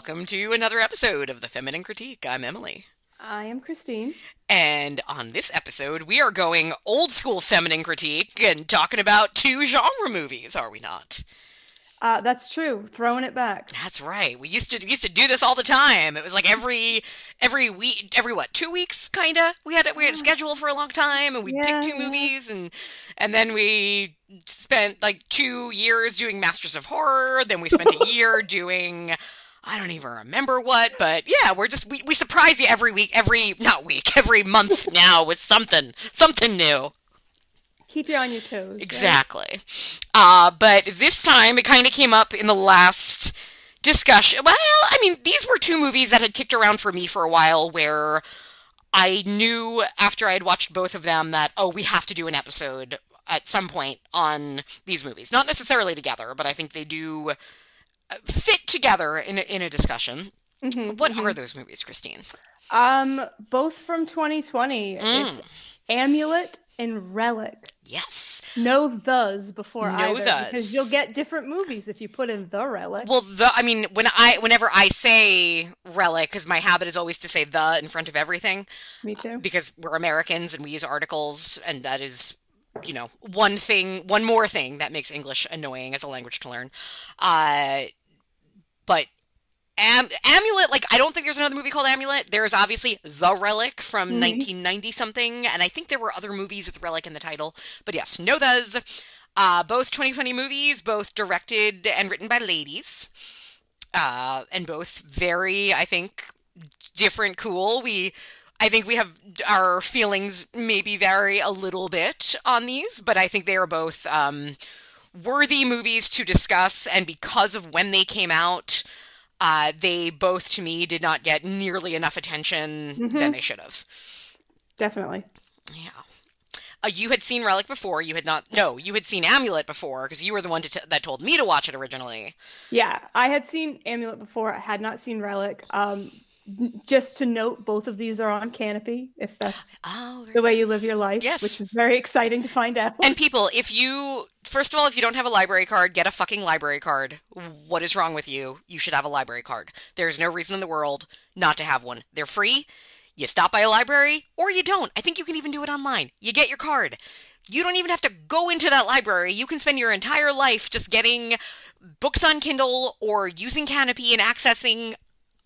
Welcome to another episode of the Feminine Critique. I'm Emily. I am Christine. And on this episode, we are going old school feminine critique and talking about two genre movies, are we not? Uh, that's true. Throwing it back. That's right. We used to we used to do this all the time. It was like every every week, every what, two weeks, kinda. We had a, we had a schedule for a long time, and we Yeah, pick two yeah. movies, and and then we spent like two years doing Masters of Horror. Then we spent a year doing. I don't even remember what, but yeah, we're just we, we surprise you every week, every not week, every month now with something something new. Keep you on your toes. right? Exactly. Uh, but this time it kind of came up in the last discussion. Well, I mean, these were two movies that had kicked around for me for a while where I knew after I had watched both of them that, oh, we have to do an episode at some point on these movies. Not necessarily together, but I think they do fit together in a, in a discussion. Mhm, What mhm. are those movies, Christine? Um, both from 2020. Mm. It's Amulet and Relic. Yes. No thes before No either, thes. because you'll get different movies if you put in the Relic. Well, the I mean, when I whenever I say relic, because my habit is always to say the in front of everything. Me too. because we're Americans and we use articles, and that is, you know, one thing, one more thing that makes English annoying as a language to learn. Uh, but Am- Amulet, like, I don't think there's another movie called Amulet. There's obviously The Relic from Mhm. 1990 something, and I think there were other movies with Relic in the title. But yes, no those. Uh, both 2020 movies, both directed and written by ladies, uh, and both very, I think, different, cool. We, I think we have our feelings maybe vary a little bit on these, but I think they are both um, worthy movies to discuss. And because of when they came out, uh, they both, to me, did not get nearly enough attention than Mhm. they should have. Definitely. Yeah. Uh, you had seen Relic before. You had not. No, you had seen Amulet before because you were the one to t- that told me to watch it originally. Yeah, I had seen Amulet before. I had not seen Relic. Um, just to note, both of these are on Kanopy, if that's Oh, the way you live your life. Yes. Which is very exciting to find out. And people, if you first of all, if you don't have a library card, get a fucking library card. What is wrong with you? You should have a library card. There's no reason in the world not to have one. They're free. You stop by a library or you don't. I think you can even do it online. You get your card. You don't even have to go into that library. You can spend your entire life just getting books on Kindle or using Kanopy and accessing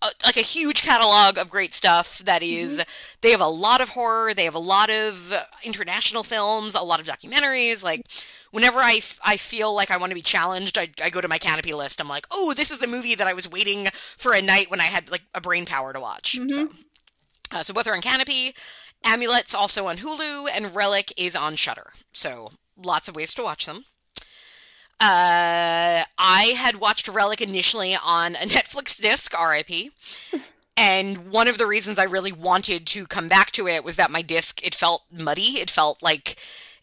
a, like a huge catalog of great stuff that is- they have a lot of horror they have a lot of international films a lot of documentaries like whenever I, f- I feel like i want to be challenged I, I go to my Kanopy list. I'm like oh this is the movie that i was waiting for a night when i had like a brain power to watch. So, uh, so both are on Kanopy amulet's also on hulu and relic is on Shudder so lots of ways to watch them uh, I had watched Relic initially on a Netflix disc, RIP. And one of the reasons I really wanted to come back to it was that my disc, it felt muddy. It felt like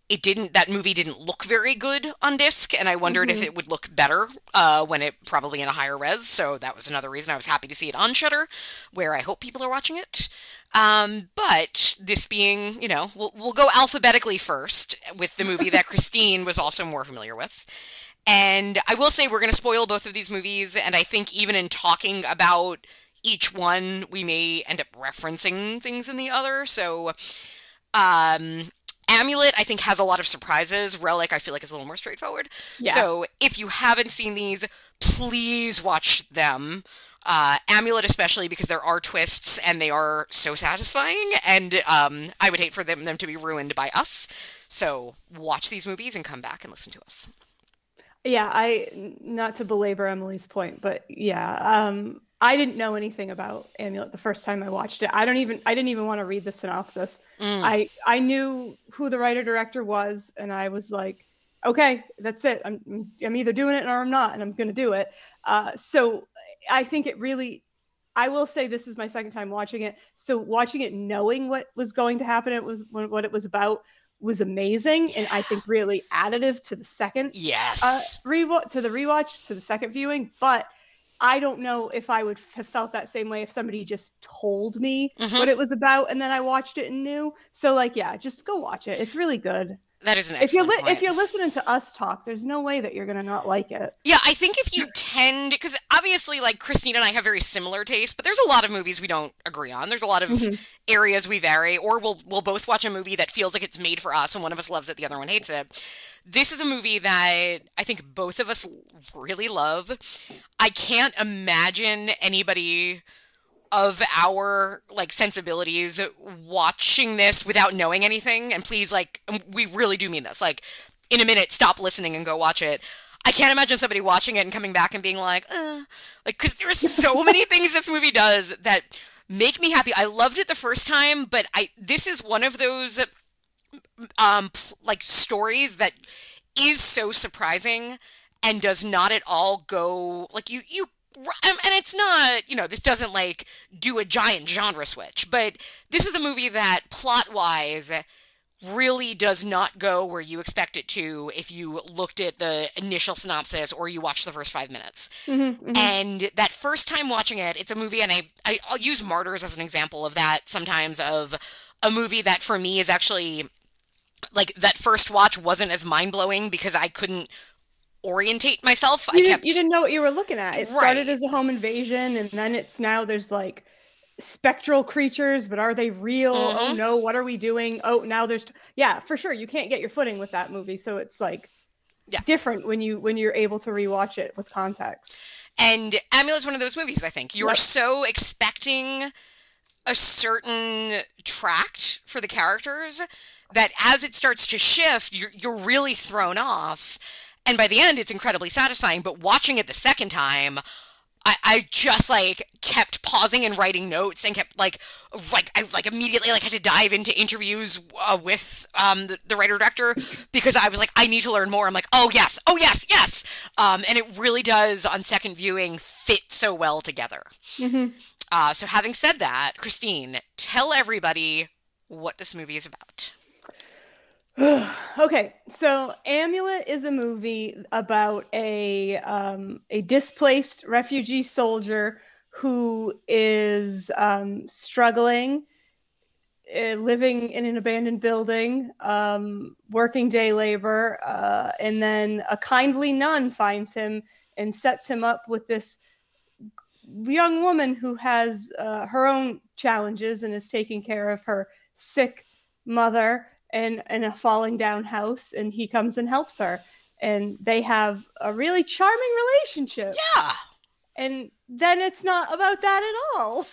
it didn't, that movie didn't look very good on disc. And I wondered if it would look better uh, when it probably in a higher res. So that was another reason I was happy to see it on Shudder, where I hope people are watching it. Um, but this being, you know, we'll, we'll go alphabetically first with the movie that Christine was also more familiar with. And I will say we're going to spoil both of these movies, and I think even in talking about each one, we may end up referencing things in the other. So, um, Amulet, I think, has a lot of surprises. Relic, I feel like, is a little more straightforward. Yeah. So, if you haven't seen these, please watch them. Uh, Amulet, especially because there are twists and they are so satisfying, and um, I would hate for them, them to be ruined by us. So, watch these movies and come back and listen to us. Yeah, i not to belabor Emily's point, but yeah, um, I didn't know anything about Amulet the first time I watched it. I don't even I didn't even want to read the synopsis. Mm. I I knew who the writer director was, and I was like, okay, that's it. I'm I'm either doing it or I'm not, and I'm gonna do it. Uh, so I think it really. I will say this is my second time watching it. So watching it, knowing what was going to happen, it was what it was about, was amazing and I think really additive to the second uh, Yes. rewatch to the rewatch to the second viewing. But I don't know if I would have felt that same way if somebody just told me Mhm. what it was about and then I watched it and knew. So like, yeah, just go watch it. It's really good. That is an If you're li- point. if you're listening to us talk, there's no way that you're gonna not like it. Yeah, I think if you tend, because obviously, like Christine and I have very similar tastes, but there's a lot of movies we don't agree on. There's a lot of Mhm. areas we vary, or we'll we'll both watch a movie that feels like it's made for us, and one of us loves it, the other one hates it. This is a movie that I think both of us really love. I can't imagine anybody of our like sensibilities watching this without knowing anything. And please like we really do mean this. Like in a minute stop listening and go watch it. I can't imagine somebody watching it and coming back and being like uh, like because there are so many things this movie does that make me happy. I loved it the first time but i this is one of those um like stories that is so surprising and does not at all go like you you and it's not you know this doesn't like do a giant genre switch but this is a movie that plot wise really does not go where you expect it to if you looked at the initial synopsis or you watched the first five minutes Mhm, mhm. and that first time watching it, it's a movie, and I, I I'll use Martyrs as an example of that sometimes of a movie that for me is actually like that first watch wasn't as mind blowing because I couldn't orientate myself. you, I didn't, kept you didn't know what you were looking at. It Right. started as a home invasion, and then it's now there's like spectral creatures, but are they real? Oh Mhm. no, what are we doing? Oh, now there's yeah, for sure. You can't get your footing with that movie, so it's like Yeah. different when you when you're able to rewatch it with context. And Amulet is one of those movies, I think. You're so expecting a certain tract for the characters that as it starts to shift, you're, you're really thrown off. And by the end, it's incredibly satisfying. But watching it the second time, I, I just like kept pausing and writing notes and kept like like I like immediately like had to dive into interviews uh, with um the, the writer director because I was like I need to learn more. I'm like oh yes oh yes yes um and it really does on second viewing fit so well together. Mhm. Uh, so having said that, Christine, tell everybody what this movie is about. okay, so Amulet is a movie about a um, a displaced refugee soldier who is um, struggling, uh, living in an abandoned building, um, working day labor, uh, and then a kindly nun finds him and sets him up with this young woman who has uh, her own challenges and is taking care of her sick mother in, in a falling down house and he comes and helps her and they have a really charming relationship Yeah. and then it's not about that at all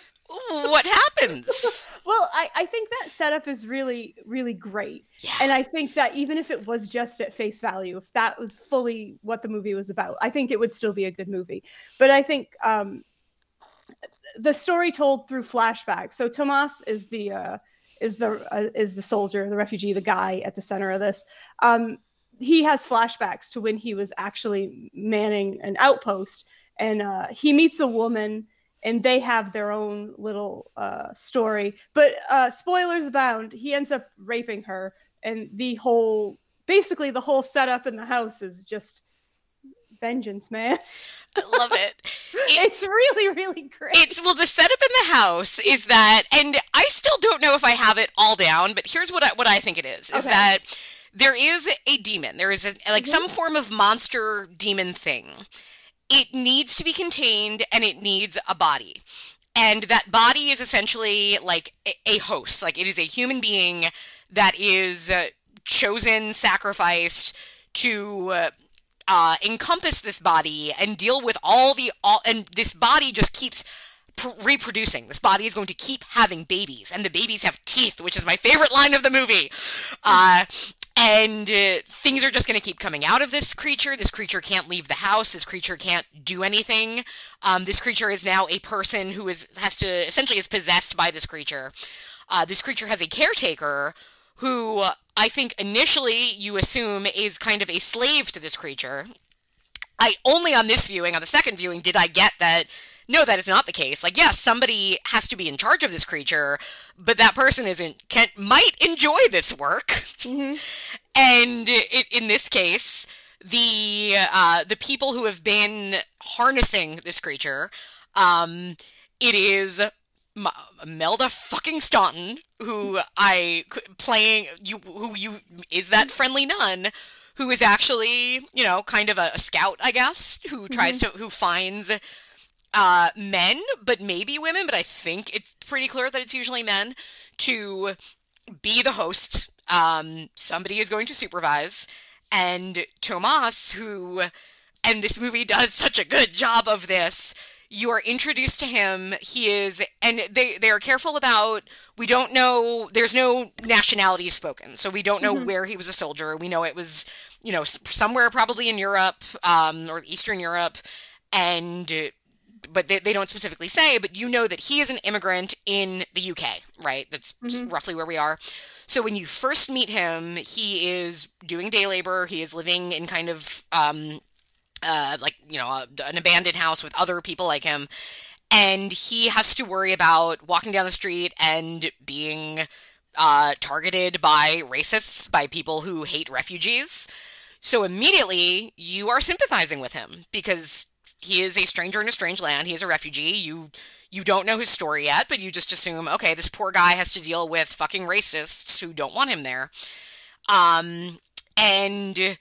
What happens? well I, I think that setup is really really great Yeah. and i think that even if it was just at face value if that was fully what the movie was about i think it would still be a good movie but i think um the story told through flashbacks so tomas is the uh is the uh, is the soldier the refugee the guy at the center of this um he has flashbacks to when he was actually manning an outpost and uh he meets a woman and they have their own little uh, story. But uh, spoilers abound. He ends up raping her, and the whole, basically, the whole setup in the house is just vengeance, man. I love it. It's really, really great. It's well, the setup in the house is that, and I still don't know if I have it all down, but here's what I, what I think it is: is Okay. that there is a demon, there is a, like Mhm. some form of monster demon thing. It needs to be contained, and it needs a body. And that body is essentially like a, a host. Like it is a human being that is uh, chosen, sacrificed to uh, uh, encompass this body and deal with all the all. And this body just keeps pr- reproducing. This body is going to keep having babies, and the babies have teeth, which is my favorite line of the movie. Uh, and uh, things are just going to keep coming out of this creature. This creature can't leave the house. This creature can't do anything. Um, this creature is now a person who is has to essentially is possessed by this creature. Uh, this creature has a caretaker who I think initially you assume is kind of a slave to this creature. I only on this viewing, on the second viewing, did I get that no, that is not the case. Like, yes, somebody has to be in charge of this creature, but that person isn't can might enjoy this work. Mm-hmm. And it, in this case, the uh, the people who have been harnessing this creature, um, it is M- Melda fucking Staunton, who I playing you, who you is that friendly nun, who is actually you know kind of a, a scout, I guess, who tries to who finds uh, men, but maybe women, but I think it's pretty clear that it's usually men to be the host. Um, somebody is going to supervise, and Tomas, who, and this movie does such a good job of this. You are introduced to him. He is, and they they are careful about. We don't know. There's no nationality spoken, so we don't know Mhm. where he was a soldier. We know it was, you know, somewhere probably in Europe, um, or Eastern Europe, and but they, they don't specifically say, but you know that he is an immigrant in the UK, right? That's Mhm. roughly where we are. So when you first meet him, he is doing day labor. He is living in kind of um, uh, like you know a, an abandoned house with other people like him, and he has to worry about walking down the street and being uh, targeted by racists, by people who hate refugees. So immediately you are sympathizing with him because he is a stranger in a strange land. He is a refugee. You you don't know his story yet, but you just assume, okay, this poor guy has to deal with fucking racists who don't want him there. Um, and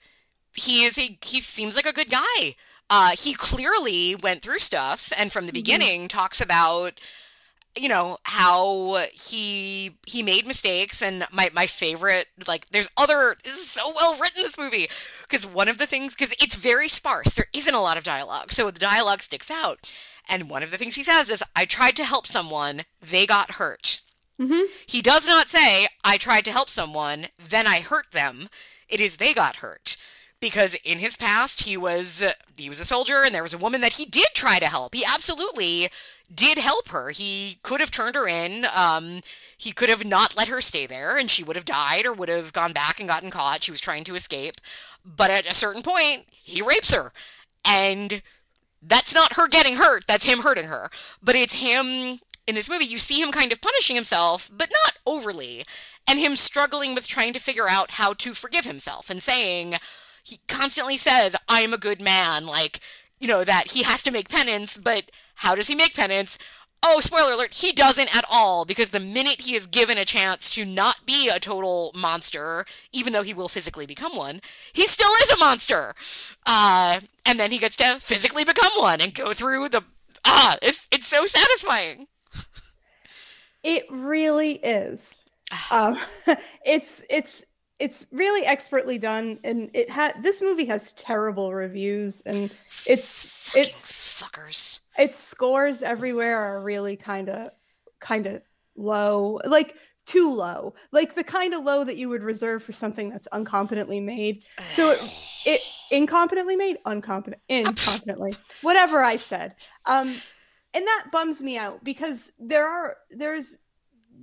he is a he seems like a good guy. Uh, he clearly went through stuff, and from the beginning talks about you know how he he made mistakes and my my favorite like there's other this is so well written this movie because one of the things because it's very sparse. There isn't a lot of dialogue. So the dialogue sticks out. And one of the things he says is i tried to help someone they got hurt. Mhm. he does not say i tried to help someone then i hurt them. It is they got hurt because in his past he was he was a soldier and there was a woman that he did try to help. He absolutely did help her. He could have turned her in um he could have not let her stay there and she would have died or would have gone back and gotten caught. She was trying to escape. But at a certain point he rapes her. And that's not her getting hurt that's him hurting her. But it's him in this movie you see him kind of punishing himself but not overly. And him struggling with trying to figure out how to forgive himself and saying he constantly says i'm a good man like you know that he has to make penance but how does he make penance? Oh spoiler alert he doesn't at all because the minute he is given a chance to not be a total monster even though he will physically become one he still is a monster. Uh, and then he gets to physically become one and go through the ah it's it's so satisfying. It really is. um, it's it's it's really expertly done, and it had this movie has terrible reviews, and it's Fucking it's fuckers its scores everywhere are really kind of kind of low, like too low, like the kind of low that you would reserve for something that's uncompetently made. So it, it incompetently made, uncompetent, incompetently, whatever I said. Um, and that bums me out because there are there's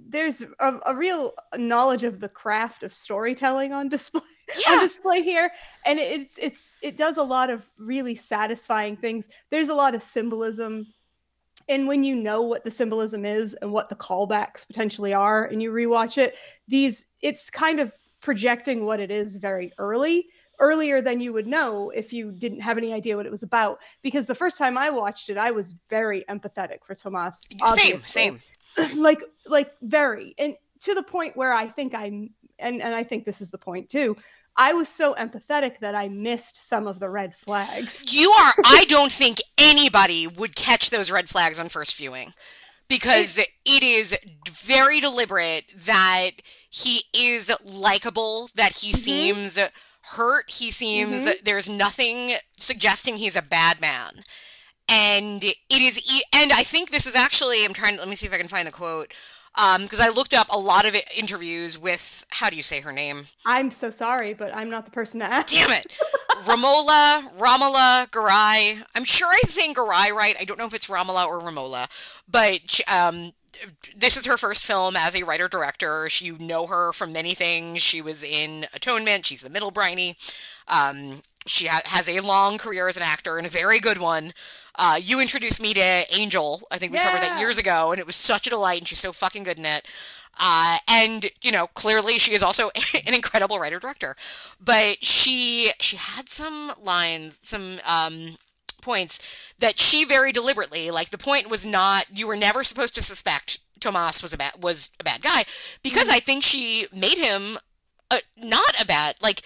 there's a, a real knowledge of the craft of storytelling on display on display here. And it's it's it does a lot of really satisfying things. There's a lot of symbolism. And when you know what the symbolism is and what the callbacks potentially are and you rewatch it these it's kind of projecting what it is very early earlier than you would know if you didn't have any idea what it was about. Because the first time i watched it i was very empathetic for tomas same obviously. same like like very and to the point where i think i'm and and i think this is the point too i was so empathetic that i missed some of the red flags You are. I don't think anybody would catch those red flags on first viewing because it is very deliberate that he is likable, that he Mhm. seems hurt, he seems Mhm. there's nothing suggesting he's a bad man. And it is, and I think this is actually, I'm trying to, let me see if I can find the quote. Um, because I looked up a lot of interviews with, how do you say her name? i'm so sorry but i'm not the person to ask Damn it. Ramola, Ramala, Garai. I'm sure I'm saying Garai right. I don't know if it's Ramala or Ramola, but um, this is her first film as a writer director. You know her from many things. She was in Atonement. She's the middle Briony. Um, she ha- has a long career as an actor and a very good one. Uh, you introduced me to Angel. I think we yeah. covered that years ago, and it was such a delight, and she's so fucking good in it. Uh, and you know, clearly she is also an incredible writer director. But she she had some lines, some um, points that she very deliberately, like the point was not you were never supposed to suspect Tomas was a bad was a bad guy because mm-hmm. I think she made him a, not a bad like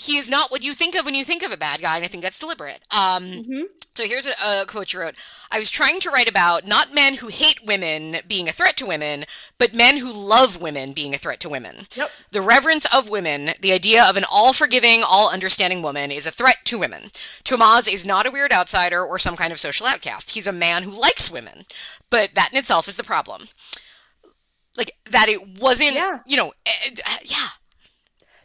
he is not what you think of when you think of a bad guy, and I think that's deliberate. Um, mm-hmm. So here's a, a, quote you wrote. I was trying to write about not men who hate women being a threat to women, but men who love women being a threat to women. Yep. The reverence of women, the idea of an all forgiving, all understanding woman, is a threat to women. Tomas is not a weird outsider or some kind of social outcast. He's a man who likes women, but that in itself is the problem. Like, that it wasn't, yeah. you know, uh, yeah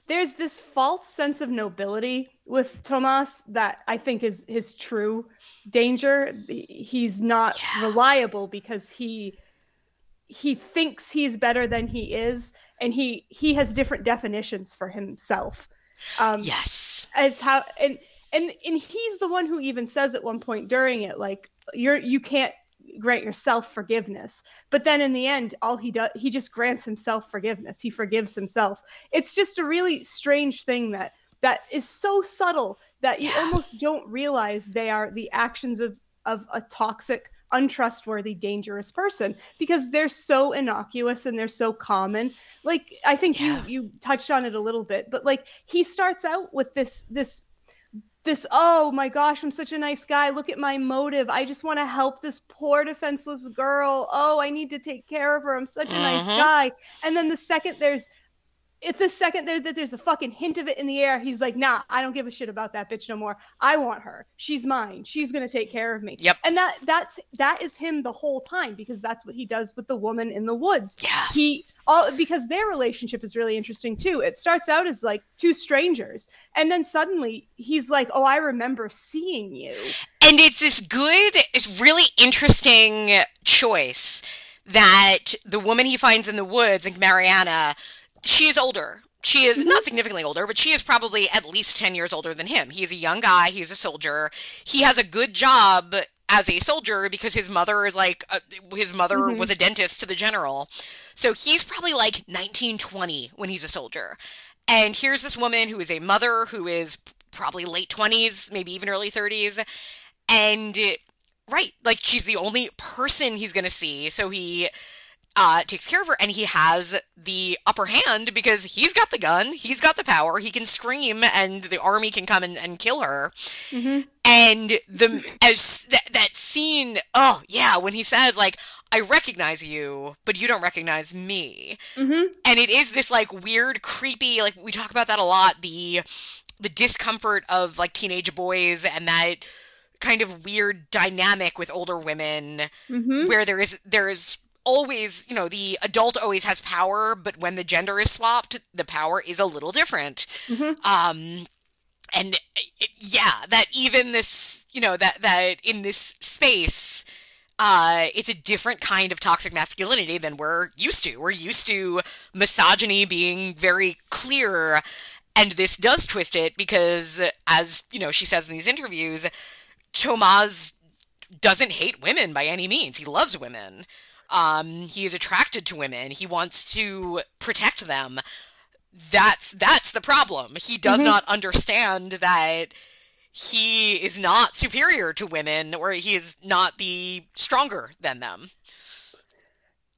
there's this false sense of nobility with Tomas that I think is his true danger. He's not yeah. reliable because he he thinks he's better than he is, and he he has different definitions for himself. Um, yes, as how and and and he's the one who even says at one point during it, like you're you can't grant yourself forgiveness but then in the end all he does he just grants himself forgiveness he forgives himself it's just a really strange thing that that is so subtle that you yeah. almost don't realize they are the actions of of a toxic untrustworthy dangerous person because they're so innocuous and they're so common like i think yeah. you you touched on it a little bit but like he starts out with this this this oh my gosh i'm such a nice guy. Look at my motive. I just want to help this poor defenseless girl. Oh i need to take care of her. I'm such a nice mm-hmm. guy. And then the second there's if the second there that there's a fucking hint of it in the air, he's like, nah, I don't give a shit about that bitch no more. I want her. She's mine. She's gonna take care of me. Yep. And that that's that is him the whole time because that's what he does with the woman in the woods. Yeah. He all because their relationship is really interesting too. It starts out as like two strangers, and then suddenly he's like, Oh, I remember seeing you. And it's this good, it's really interesting choice that the woman he finds in the woods, like Mariana, she is older. She is not significantly older, but she is probably at least 10 years older than him. He is a young guy. He is a soldier. He has a good job as a soldier because his mother is like, uh, his mother mm-hmm. was a dentist to the general. So he's probably like 1920 when he's a soldier. And here's this woman who is a mother who is probably late 20s, maybe even early 30s. And, right, like she's the only person he's going to see. So he uh, takes care of her, and he has the upper hand because he's got the gun, he's got the power, he can scream, and the army can come and, and kill her. Mm-hmm. And the as that that scene, oh yeah, when he says like, "I recognize you, but you don't recognize me," mm-hmm. and it is this like weird, creepy, like we talk about that a lot, the the discomfort of like teenage boys and that kind of weird dynamic with older women mm-hmm. where there is there is always, you know, the adult always has power, but when the gender is swapped, the power is a little different. Mm-hmm. Um, and it, yeah, that even this, you know, that that in this space, uh, it's a different kind of toxic masculinity than we're used to. We're used to misogyny being very clear, and this does twist it because, as you know, she says in these interviews, Tomas doesn't hate women by any means. He loves women. Um, he is attracted to women. He wants to protect them. That's that's the problem. He does mm-hmm. not understand that he is not superior to women or he is not the stronger than them.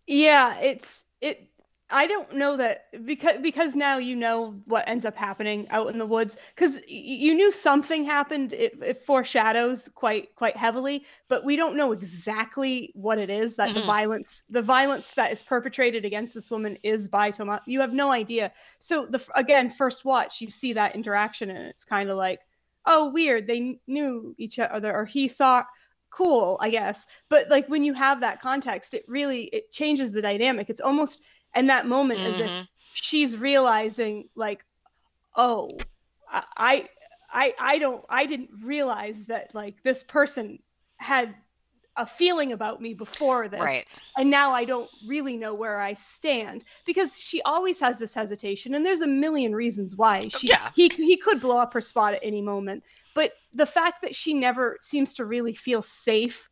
Yeah, it's it I don't know that because because now you know what ends up happening out in the woods because you knew something happened. It, it, foreshadows quite quite heavily, but we don't know exactly what it is that mm-hmm. the violence the violence that is perpetrated against this woman is by Tomas. You have no idea. So the again first watch you see that interaction and it's kind of like oh weird they knew each other or he saw cool I guess. But like when you have that context, it really it changes the dynamic. It's almost and that moment mm-hmm. as if she's realizing like oh i i i don't i didn't realize that like this person had a feeling about me before this Right. and now i don't really know where i stand because she always has this hesitation and there's a million reasons why she yeah. he, he could blow up her spot at any moment but the fact that she never seems to really feel safe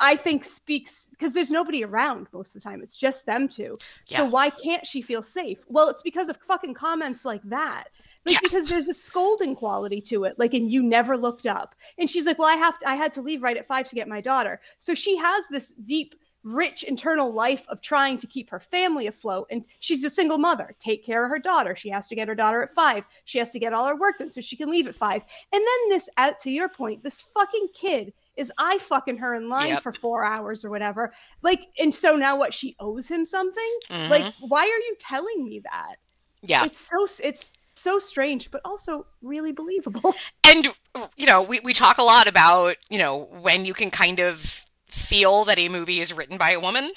i think speaks because there's nobody around most of the time. It's just them two. So why can't she feel safe? Well it's because of fucking comments like that. Like Yeah. because there's a scolding quality to it like and you never looked up. And she's like well i have to i had to leave right at five to get my daughter. So she has this deep rich internal life of trying to keep her family afloat and she's a single mother. Take care of her daughter. She has to get her daughter at five. She has to get all her work done so she can leave at five. And then this out to your point this fucking kid is i fucking her in line Yep. for four hours or whatever like and so now what she owes him something Mhm. like why are you telling me that yeah. it's so it's so strange but also really believable and you know we, we talk a lot about you know when you can kind of feel that a movie is written by a woman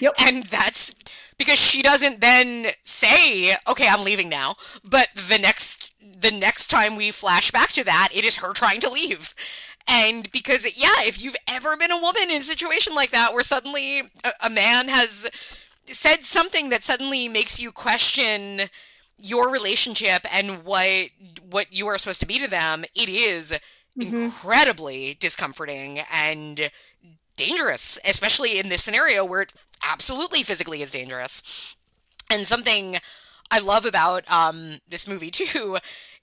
Yep. and that's because she doesn't then say okay i'm leaving now but the next the next time we flash back to that it is her trying to leave and because yeah if you've ever been a woman in a situation like that where suddenly a, a man has said something that suddenly makes you question your relationship and what what you are supposed to be to them it is incredibly discomforting and dangerous especially in this scenario where it absolutely physically is dangerous. And something i love about um, this movie too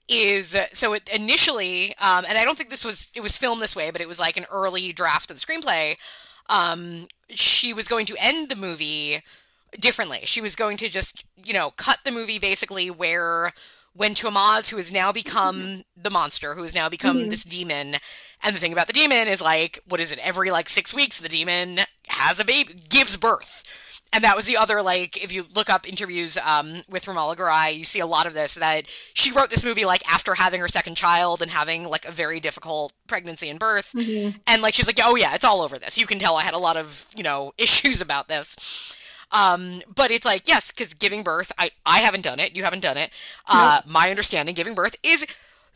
is uh, so it initially um, and i don't think this was it was filmed this way but it was like an early draft of the screenplay um, she was going to end the movie differently. She was going to just, you know, cut the movie basically where when Tomaz, who has now become the monster, who has now become Mhm. this demon, and the thing about the demon is like, what is it? Every like six weeks, the demon has a baby, gives birth. And that was the other, like, if you look up interviews um, with Ramala Garai, you see a lot of this, that she wrote this movie, like, after having her second child and having, like, a very difficult pregnancy and birth. And, like, she's like, oh, yeah, it's all over this. You can tell I had a lot of, you know, issues about this. Um, but it's like, yes, because giving birth, I, I haven't done it. You haven't done it. Uh, My understanding, giving birth is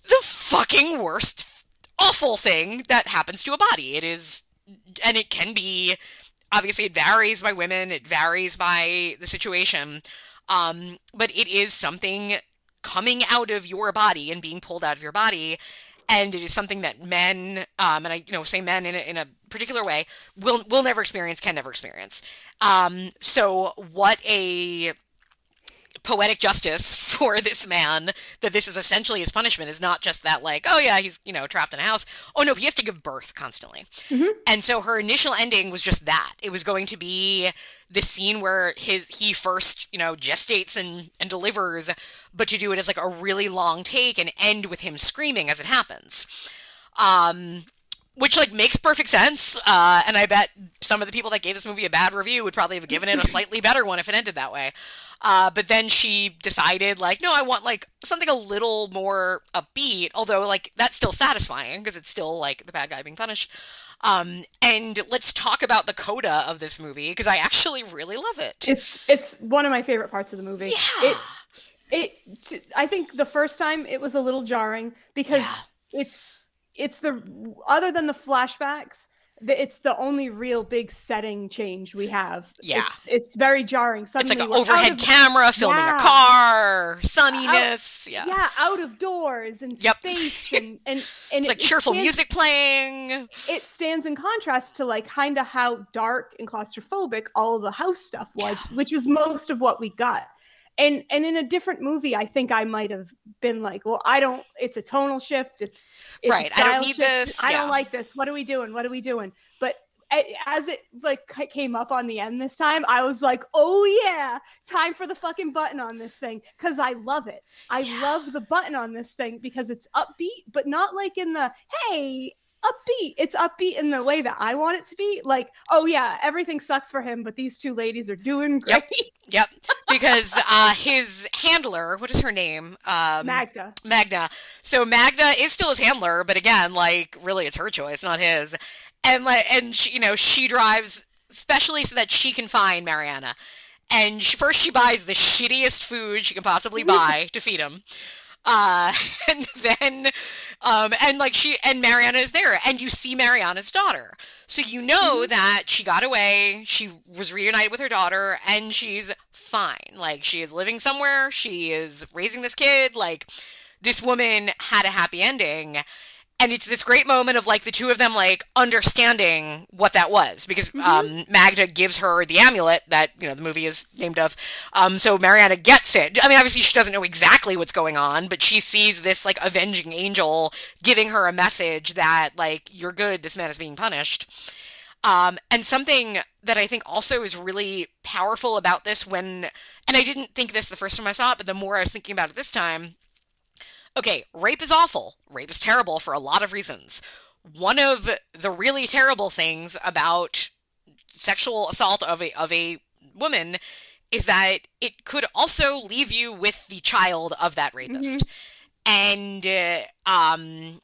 the fucking worst, awful thing that happens to a body. It is, and it can be, obviously, it varies by women, it varies by the situation. Um, but it is something coming out of your body and being pulled out of your body. And it is something that men, um, and I, you know, say men in a, in a particular way, will will never experience, can never experience. Um, so what a poetic justice for this man that this is essentially his punishment. Is not just that like oh yeah he's you know trapped in a house. Oh no he has to give birth constantly. And so her initial ending was just that. It was going to be the scene where his he first you know gestates and and delivers but to do it as like a really long take and end with him screaming as it happens. Um which like makes perfect sense uh, and i bet some of the people that gave this movie a bad review would probably have given it a slightly better one if it ended that way uh, but then she decided like no i want like something a little more upbeat although like that's still satisfying because it's still like the bad guy being punished um, and let's talk about the coda of this movie because i actually really love it It's it's one of my favorite parts of the movie. Yeah. It it I think the first time it was a little jarring because Yeah. it's it's the other than the flashbacks, the, it's the only real big setting change we have. Yeah. It's it's very jarring. it's Suddenly like an overhead of- camera filming Yeah. a car sunniness yeah. Yeah, out of doors and Yep. space and and and it's like it cheerful stands- music playing it stands in contrast to like kind of how dark and claustrophobic all of the house stuff was which was most of what we got and and in a different movie i think i might have been like well i don't it's a tonal shift it's, it's Right, I don't need shift. this, i yeah. don't like this what are we doing what are we doing but as it like came up on the end this time i was like oh yeah time for the fucking button on this thing because i love it i Yeah. love the button on this thing because it's upbeat but not like in the hey upbeat it's upbeat in the way that i want it to be like oh yeah everything sucks for him but these two ladies are doing great Yep. Yep, because uh, his handler, what is her name? Um, magda Magna. So Magna is still his handler, but again, like really, it's her choice, not his. And like, and she, you know, she drives specially so that she can find Mariana. And she, first, she buys the shittiest food she can possibly buy to feed him. Uh, and then, um, and like she and Mariana is there, and you see Mariana's daughter, so you know Mm-hmm. that she got away. She was reunited with her daughter, and she's fine. Like she is living somewhere. She is raising this kid. Like this woman had a happy ending. And it's this great moment of like the two of them like understanding what that was because um, Magda gives her the amulet that you know the movie is named of. Um, so Mariana gets it. I mean, obviously she doesn't know exactly what's going on, but she sees this like avenging angel giving her a message that like you're good. This man is being punished. Um, and something that I think also is really powerful about this when, and I didn't think this the first time I saw it, but the more I was thinking about it this time, okay, rape is awful. Rape is terrible for a lot of reasons. One of the really terrible things about sexual assault of a of a woman is that it could also leave you with the child of that rapist. And uh, um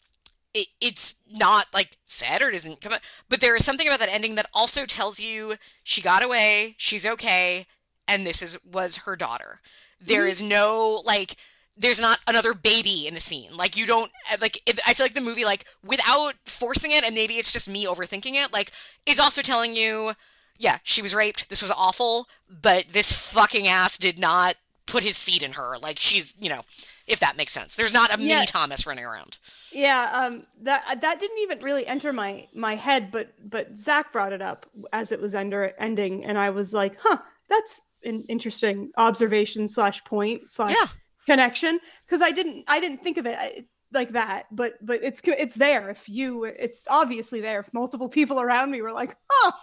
it, it's not like sad or it doesn't come out, but there is something about that ending that also tells you she got away, she's okay, and this is was her daughter. There is no like there's not another baby in the scene. Like you don't like it, I feel like the movie like without forcing it and maybe it's just me overthinking it like is also telling you yeah, she was raped. This was awful, but this fucking ass did not put his seed in her. Like she's, you know, if that makes sense. There's not a Yeah. mini Thomas running around. Yeah, um, that that didn't even really enter my my head, but but Zach brought it up as it was under ending, and I was like, huh, that's an interesting observation slash point slash Yeah. Connection because I didn't I didn't think of it like that, but but it's it's there. If you, it's obviously there. If multiple people around me were like, oh.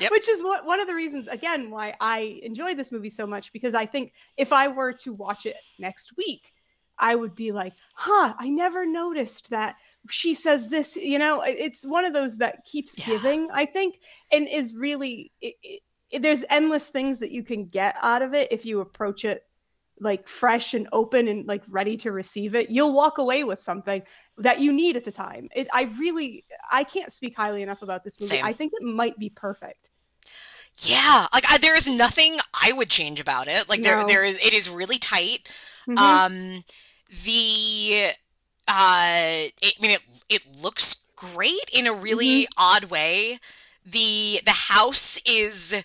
Yep. Which is what one of the reasons again why I enjoy this movie so much because I think if I were to watch it next week, I would be like, huh, I never noticed that she says this. You know, it's one of those that keeps Yeah. giving, I think, and is really, it, it, it- there's endless things that you can get out of it if you approach it like fresh and open and like ready to receive it. You'll walk away with something that you need at the time. It, I really, I can't speak highly enough about this movie. Same. I think it might be perfect. Yeah, like I, there is nothing I would change about it. Like there, there is. It is really tight. Mhm. Um, the uh, it, I mean, it it looks great in a really Mm-hmm. odd way. The the house is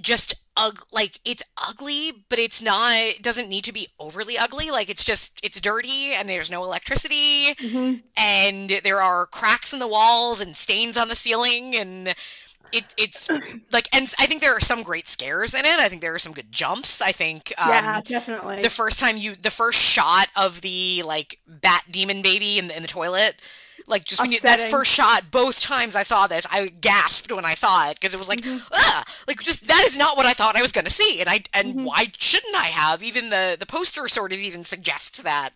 just ug- like it's ugly, but it's not. It doesn't need to be overly ugly. Like it's just it's dirty and there's no electricity Mhm. and there are cracks in the walls and stains on the ceiling and it, it's like and I think there are some great scares in it. I think there are some good jumps. I think um, yeah, definitely. the first time you the first shot of the like bat demon baby in the, in the toilet like just when you, that first shot both times i saw this i gasped when i saw it because it was like ah like just that is not what i thought i was going to see and i and why shouldn't i have? Even the the poster sort of even suggests that.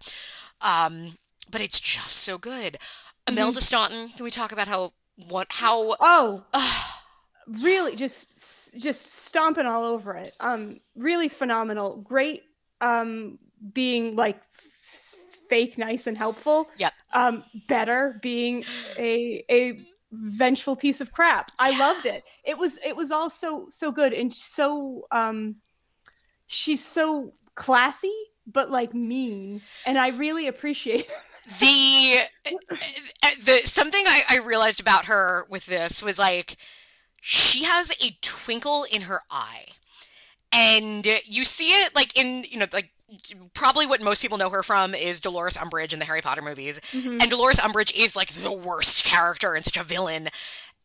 Um but it's just so good. Imelda staunton can we talk about how what how Oh, really, just just stomping all over it. Um, really phenomenal. Great. Um, being like fake, nice, and helpful. Yep. Um, better being a a vengeful piece of crap. I loved it. It was it was all so so good and so um, she's so classy but like mean, and I really appreciate. the the something I, I realized about her with this was like she has a twinkle in her eye and you see it like in you know like probably what most people know her from is Dolores Umbridge in the Harry Potter movies Mhm. and Dolores Umbridge is like the worst character and such a villain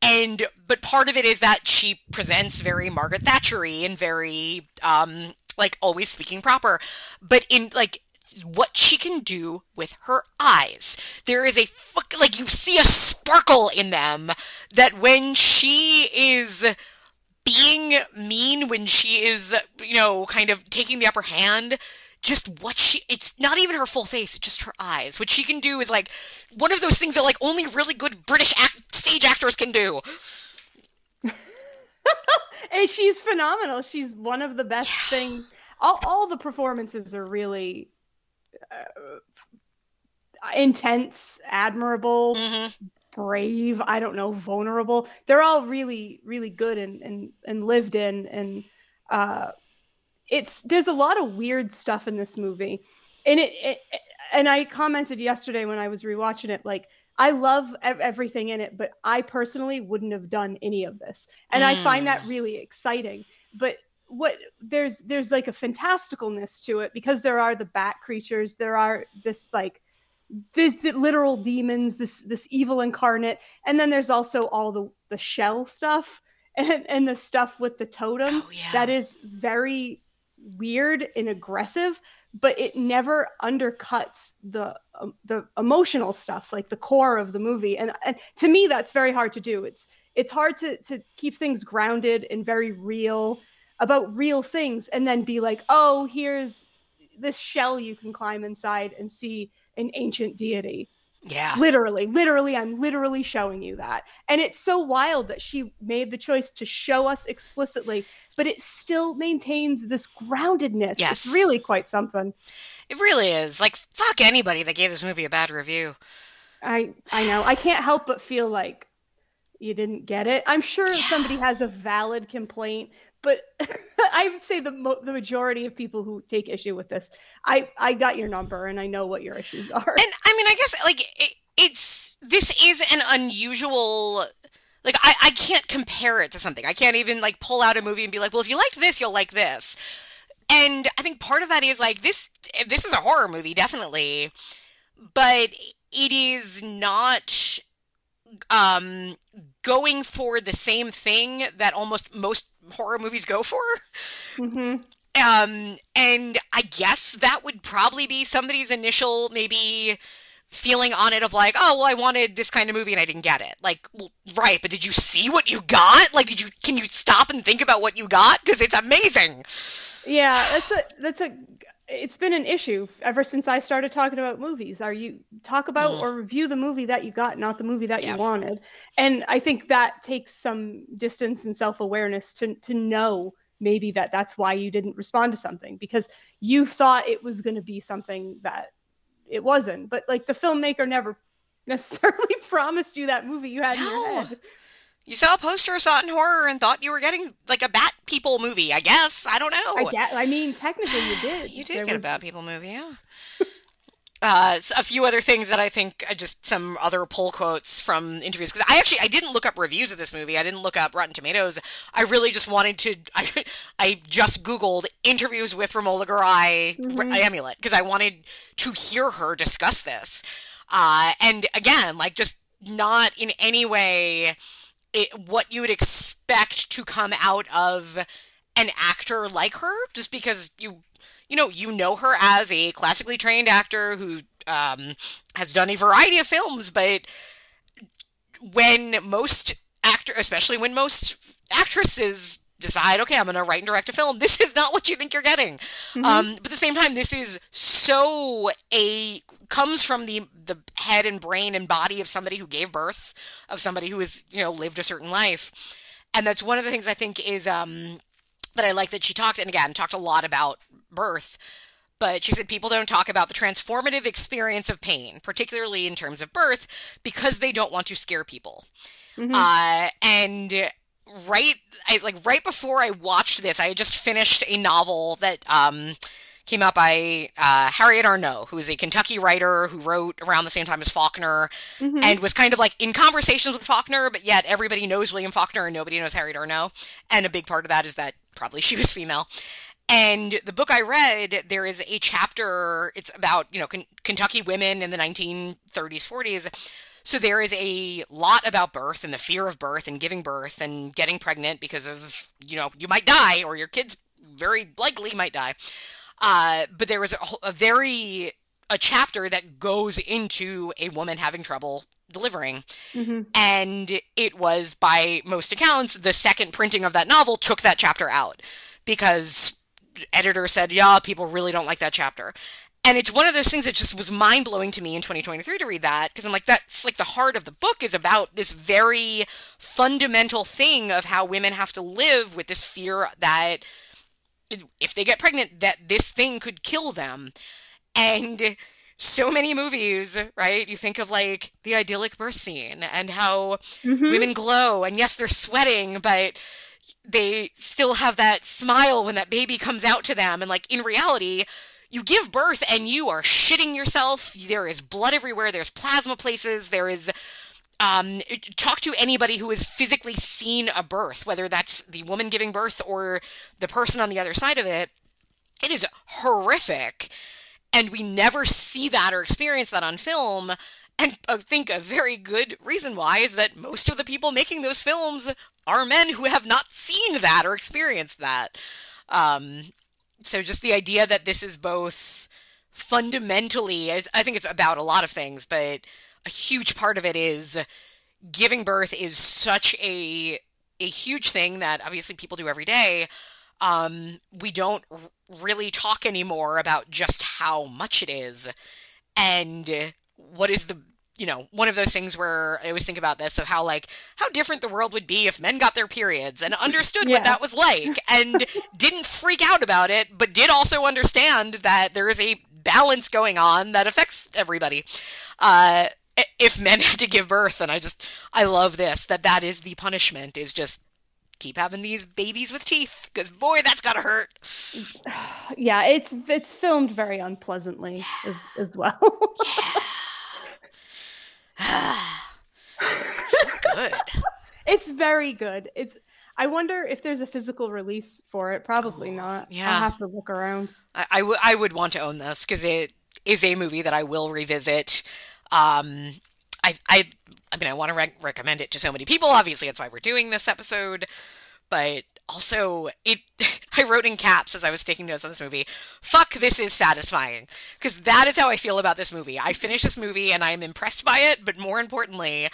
and but part of it is that she presents very Margaret Thatchery and very um like always speaking proper but in like what she can do with her eyes. There is a fuck like you see a sparkle in them that when she is being mean, when she is, you know, kind of taking the upper hand, just what she it's not even her full face, it's just her eyes. What she can do is like one of those things that like only really good British act- stage actors can do. and she's phenomenal. She's one of the best things. All all the performances are really uh, intense, admirable, hmm brave. I don't know, vulnerable. They're all really really good and and and lived in and uh, it's there's a lot of weird stuff in this movie. and it, it and I commented yesterday when I was rewatching it, like I love everything in it, but I personally wouldn't have done any of this, and mm. I find that mm. really exciting. But what there's there's like a fantasticalness to it because there are the bat creatures, there are this like this the literal demons, this this evil incarnate, and then there's also all the the shell stuff and and the stuff with the totem oh, yeah. that is very weird and aggressive but it never undercuts the um, the emotional stuff like the core of the movie. And, and to me that's very hard to do. It's it's hard to to keep things grounded and very real about real things and then be like oh here's this shell you can climb inside and see an ancient deity yeah. Literally, literally, I'm literally showing you that. And it's so wild that she made the choice to show us explicitly, but it still maintains this groundedness. Yes. It's really quite something. It really is. Like, fuck anybody that gave this movie a bad review. I I know. I can't help but feel like you didn't get it. I'm sure yeah. somebody has a valid complaint, but I would say the mo- the majority of people who take issue with this, I I got your number and I know what your issues are. And mean, I guess like it, it's this is an unusual. Like I I can't compare it to something. I can't even like pull out a movie and be like, well, if you liked this, you'll like this. And I think part of that is like this. This is a horror movie, definitely, but it is not um going for the same thing that almost most horror movies go for. Mm-hmm. Um, and I guess that would probably be somebody's initial maybe feeling on it of like, oh, well, I wanted this kind of movie and I didn't get it. Like, well, right, but did you see what you got? Like, did you can you stop and think about what you got because it's amazing? Yeah, that's a that's a it's been an issue ever since I started talking about movies. Are you talk about mm. or review the movie that you got, not the movie that yeah. you wanted? And I think that takes some distance and self awareness to to know maybe that that's why you didn't respond to something because you thought it was going to be something that it wasn't. But like the filmmaker never necessarily promised you that movie you had no. in your head. You saw a poster, it in horror, and thought you were getting like a Bat People movie. I guess I don't know. I guess. I mean, technically, you did. you did there get was... a Bat People movie, yeah. uh, a few other things that I think uh, just some other pull quotes from interviews because I actually I didn't look up reviews of this movie. I didn't look up Rotten Tomatoes. I really just wanted to. I I just googled interviews with Romola Garai mm-hmm. Amulet because I wanted to hear her discuss this. Uh, and again, like just not in any way it, what you would expect to come out of an actor like her, just because you you know you know her as a classically trained actor who um, has done a variety of films, but when most actor, especially when most actresses decide, okay, I'm going to write and direct a film. This is not what you think you're getting. Mm-hmm. Um, but at the same time, this is so a comes from the the head and brain and body of somebody who gave birth, of somebody who has you know lived a certain life, and that's one of the things I think is um, that I like that she talked and again talked a lot about birth. But she said people don't talk about the transformative experience of pain, particularly in terms of birth, because they don't want to scare people. Mm-hmm. Uh, and right I like right before I watched this, I had just finished a novel that um came out by uh, Harriette Arnow, who is a Kentucky writer who wrote around the same time as Faulkner mm-hmm. and was kind of like in conversations with Faulkner, but yet everybody knows William Faulkner and nobody knows Harriette Arnow. And a big part of that is that probably she was female. And the book I read, there is a chapter, it's about, you know, K- Kentucky women in the 1930s, 40s so there is a lot about birth and the fear of birth and giving birth and getting pregnant because of, you know, you might die or your kids very likely might die. Uh, but there was a, a very, a chapter that goes into a woman having trouble delivering. Mm-hmm. And it was, by most accounts, the second printing of that novel took that chapter out because editor said, yeah, people really don't like that chapter. And it's one of those things that just was mind blowing to me in 2023 to read that because I'm like, that's like the heart of the book is about this very fundamental thing of how women have to live with this fear that if they get pregnant, that this thing could kill them. And so many movies, right? You think of like the idyllic birth scene and how mm-hmm. women glow, and yes, they're sweating, but they still have that smile when that baby comes out to them. And like in reality, you give birth and you are shitting yourself. There is blood everywhere. There's plasma places. There is um, talk to anybody who has physically seen a birth, whether that's the woman giving birth or the person on the other side of it. It is horrific. And we never see that or experience that on film. And I think a very good reason why is that most of the people making those films are men who have not seen that or experienced that. Um, so just the idea that this is both fundamentally, I think it's about a lot of things, but a huge part of it is giving birth is such a a huge thing that obviously people do every day. Um, we don't really talk anymore about just how much it is, and what is the you know one of those things where I always think about this of how like how different the world would be if men got their periods and understood Yeah. what that was like and didn't freak out about it, but did also understand that there is a balance going on that affects everybody. Uh, if men had to give birth, and I just I love this that that is the punishment is just keep having these babies with teeth because boy that's gotta hurt. Yeah, it's it's filmed very unpleasantly as as well. It's so good. it's very good. It's I wonder if there's a physical release for it. Probably not. yeah. I'll have to look around. I, I, w- I would want to own this because it is a movie that I will revisit. Um, I, I, I mean, I want to rec- recommend it to so many people. Obviously, that's why we're doing this episode. But also, it. I wrote in caps as I was taking notes on this movie. Fuck, this is satisfying because that is how I feel about this movie. I finish this movie and I am impressed by it, but more importantly.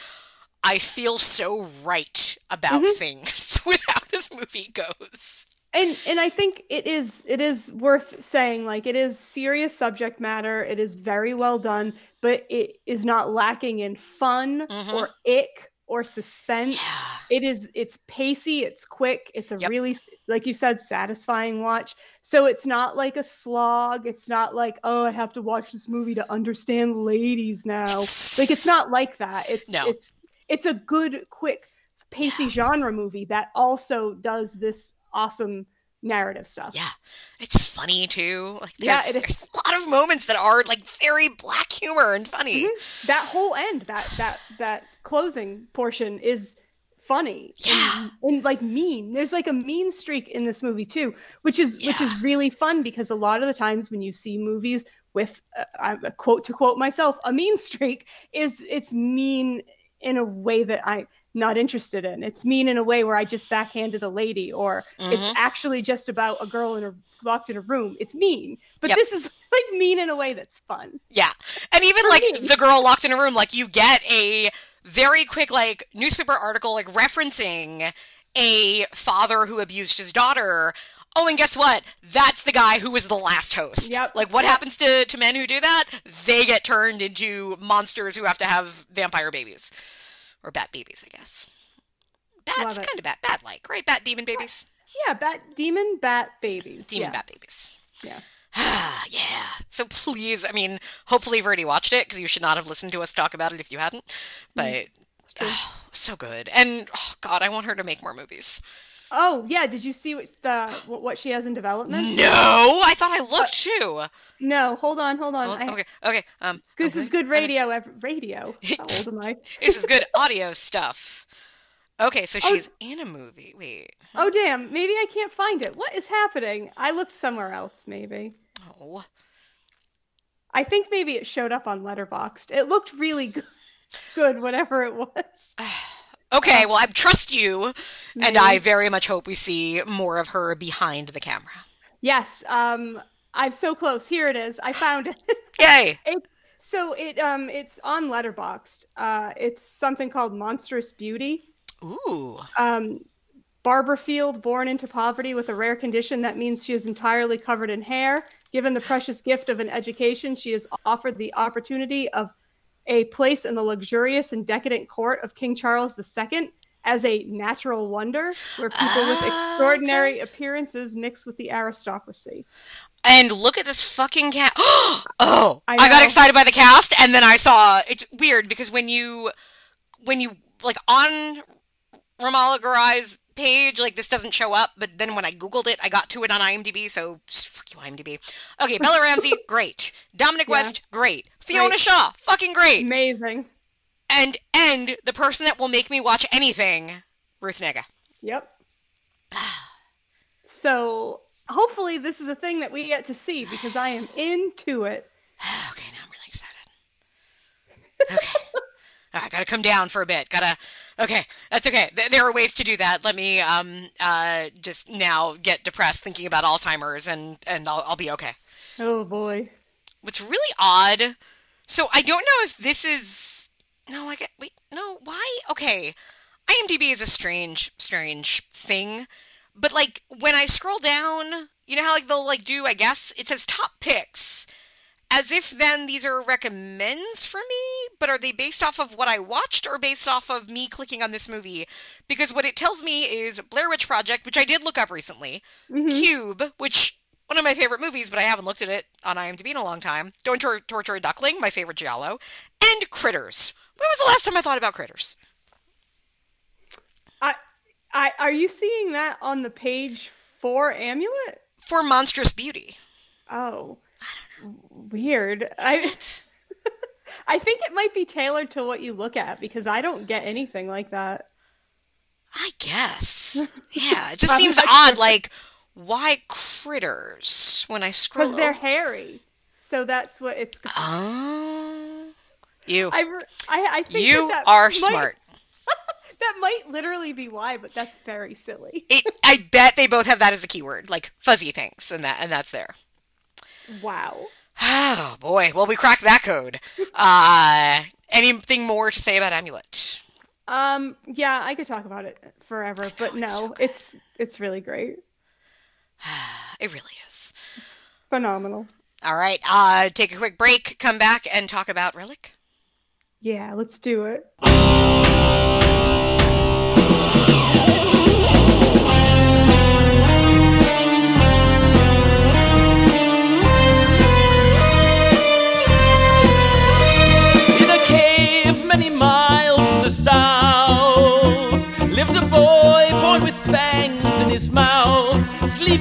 I feel so right about things with how this movie goes. and and I think it is it is worth saying like it is serious subject matter. It is very well done, but it is not lacking in fun Mhm. or ick or suspense. Yeah. It is it's pacey, it's quick, it's a Yep. really like you said satisfying watch. So it's not like a slog. It's not like oh I have to watch this movie to understand ladies now. Like it's not like that. It's No. it's it's a good quick pacey genre movie that also does this awesome narrative stuff. Yeah, it's funny too. Like Yeah, there's, it there's a lot of moments that are like very black humor and funny. Mhm. That whole end, that that that closing portion is funny Yeah. and, and like mean. There's like a mean streak in this movie too, which is which is really fun because a lot of the times when you see movies with uh, a quote to quote myself, a mean streak is it's mean in a way that I'm not interested in. It's mean in a way where I just backhanded a lady or it's Mhm. actually just about a girl in a locked in a room. It's mean. But Yep. this is like mean in a way that's fun. Yeah, and even For like me. the girl locked in a room, like you get a very quick like newspaper article like referencing a father who abused his daughter. Oh, and guess what? That's the guy who was the last host. Yep. Like, what Yep. happens to, to men who do that? They get turned into monsters who have to have vampire babies. Or bat babies, I guess. Bats, kind of bat, bat like, right? Bat demon babies? Yeah, bat demon bat babies. Demon yeah. bat babies. Yeah. yeah. So please, I mean, hopefully you've already watched it because you should not have listened to us talk about it if you hadn't. But true. oh, so good. And oh, God, I want her to make more movies. Oh yeah, did you see what the what, she has in development? No, I thought I looked too. No, hold on, hold on. I- okay, okay. Um, This okay, is good radio. Ev- radio. How old am I? This is good audio stuff. Okay, so Oh. she's in a movie. Wait. Oh damn, maybe I can't find it. What is happening? I looked somewhere else. Maybe. Oh. I think maybe it showed up on Letterboxd. It looked really good. Good, whatever it was. Okay, well, I trust you, and I very much hope we see more of her behind the camera. Yes. Um, I'm so close. Here it is. I found it. Yay! It, so it um it's on Letterboxd. Uh, it's something called Monstrous Beauty. Ooh. Um, Barbara Field, born into poverty with a rare condition that means she is entirely covered in hair. Given the precious gift of an education, she is offered the opportunity of a place in the luxurious and decadent court of King Charles II as a natural wonder, where people with extraordinary okay. appearances mix with the aristocracy. And look at this fucking cat. oh, I I, got excited by the cast, and then I saw it's weird because when you, when you like on Romola Garai's page, like this doesn't show up, but then when I Googled it, I got to it on IMDb, so fuck you, IMDb. Okay, Bella Ramsey, great. Dominic Yeah. West, great. Fiona Great. Shaw, fucking great. Amazing. And and the person that will make me watch anything, Ruth Negga. Yep. So hopefully this is a thing that we get to see because I am into it. Okay, now I'm really excited. Okay. All right, gotta come down for a bit. Gotta. Okay, that's okay. Th- There are ways to do that. Let me um uh just now get depressed thinking about Alzheimer's, and and I'll I'll be okay. Oh boy. What's really odd. So I don't know if this is. No, I get. Wait, no. Why? Okay. IMDb is a strange, strange thing. But like when I scroll down, you know how like they'll like do. I guess it says top picks, as if then these are recommends for me. But are they based off of what I watched or based off of me clicking on this movie? Because what it tells me is Blair Witch Project, which I did look up recently. Mhm. Cube, which one of my favorite movies, but I haven't looked at it on IMDb in a long time. Don't Tor- Torture a Duckling, my favorite giallo, and Critters. When was the last time I thought about Critters? I, I, are you seeing that on the page for Amulet? For Monstrous Beauty. Oh, weird. I, I think it might be tailored to what you look at because I don't get anything like that. I guess. Yeah, it just seems odd. Like, why Critters? When I scroll. Because they're hairy. So that's what it's. Oh. You. I, I, I think you that that are might- smart. That might literally be why, but that's very silly. It, I bet they both have that as a keyword, like fuzzy things, and that and that's there. Wow. Oh boy. Well, we cracked that code. Uh, anything more to say about Amulet? Um. Yeah, I could talk about it forever, but it's so no, it's it's really great, It really is. phenomenal. All right. Uh, take a quick break. Come back and talk about Relic. Yeah, let's do it.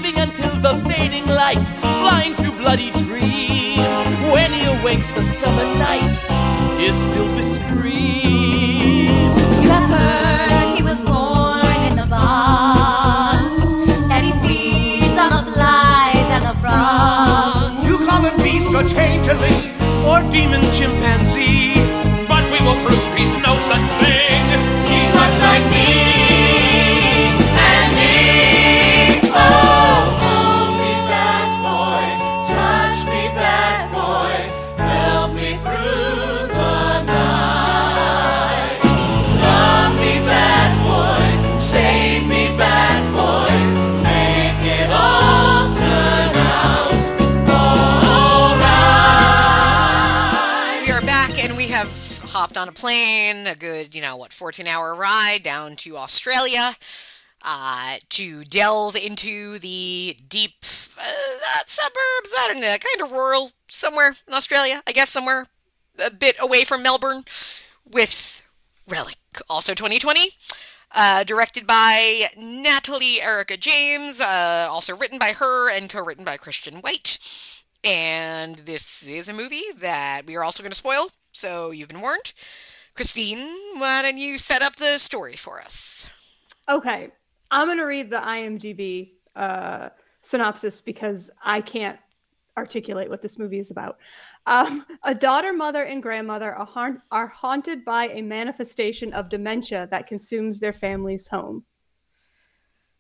Sleeping until the fading light, flying through bloody dreams. When he awakes, the summer night is filled with screams. You have heard he was born in the box, that he feeds on the flies and the frogs. You call him beast or changeling. or demon chimpanzee. But we will prove he's no such thing. He's much like me on a plane, a good, you know, what, 14 hour ride down to Australia uh, to delve into the deep uh, uh, suburbs, I don't know, kind of rural somewhere in Australia, I guess somewhere a bit away from Melbourne with Relic, also 2020. Uh, directed by Natalie Erika James, uh, also written by her and co written by Christian White. And this is a movie that we are also going to spoil, so you've been warned. Christine, why don't you set up the story for us? Okay, I'm gonna read the IMDb uh, synopsis because I can't articulate what this movie is about. Um, a daughter, mother, and grandmother are, ha- are haunted by a manifestation of dementia that consumes their family's home.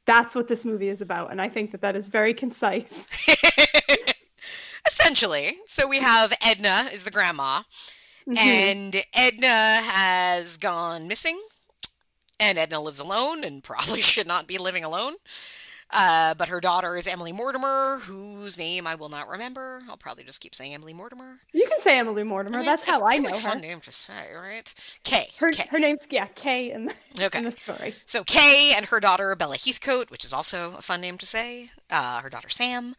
That's what this movie is about, and I think that that is very concise. Essentially, so we have Edna is the grandma, Mhm. and Edna has gone missing, and Edna lives alone and probably should not be living alone. Uh, but her daughter is Emily Mortimer, whose name I will not remember. I'll probably just keep saying Emily Mortimer. you can say Emily Mortimer. mean, That's how I know her. Fun name to say, right? Kay. Her, Kay. her name's yeah Kay in the, Okay. in the story. So Kay and her daughter Bella Heathcote, which is also a fun name to say, uh, her daughter Sam,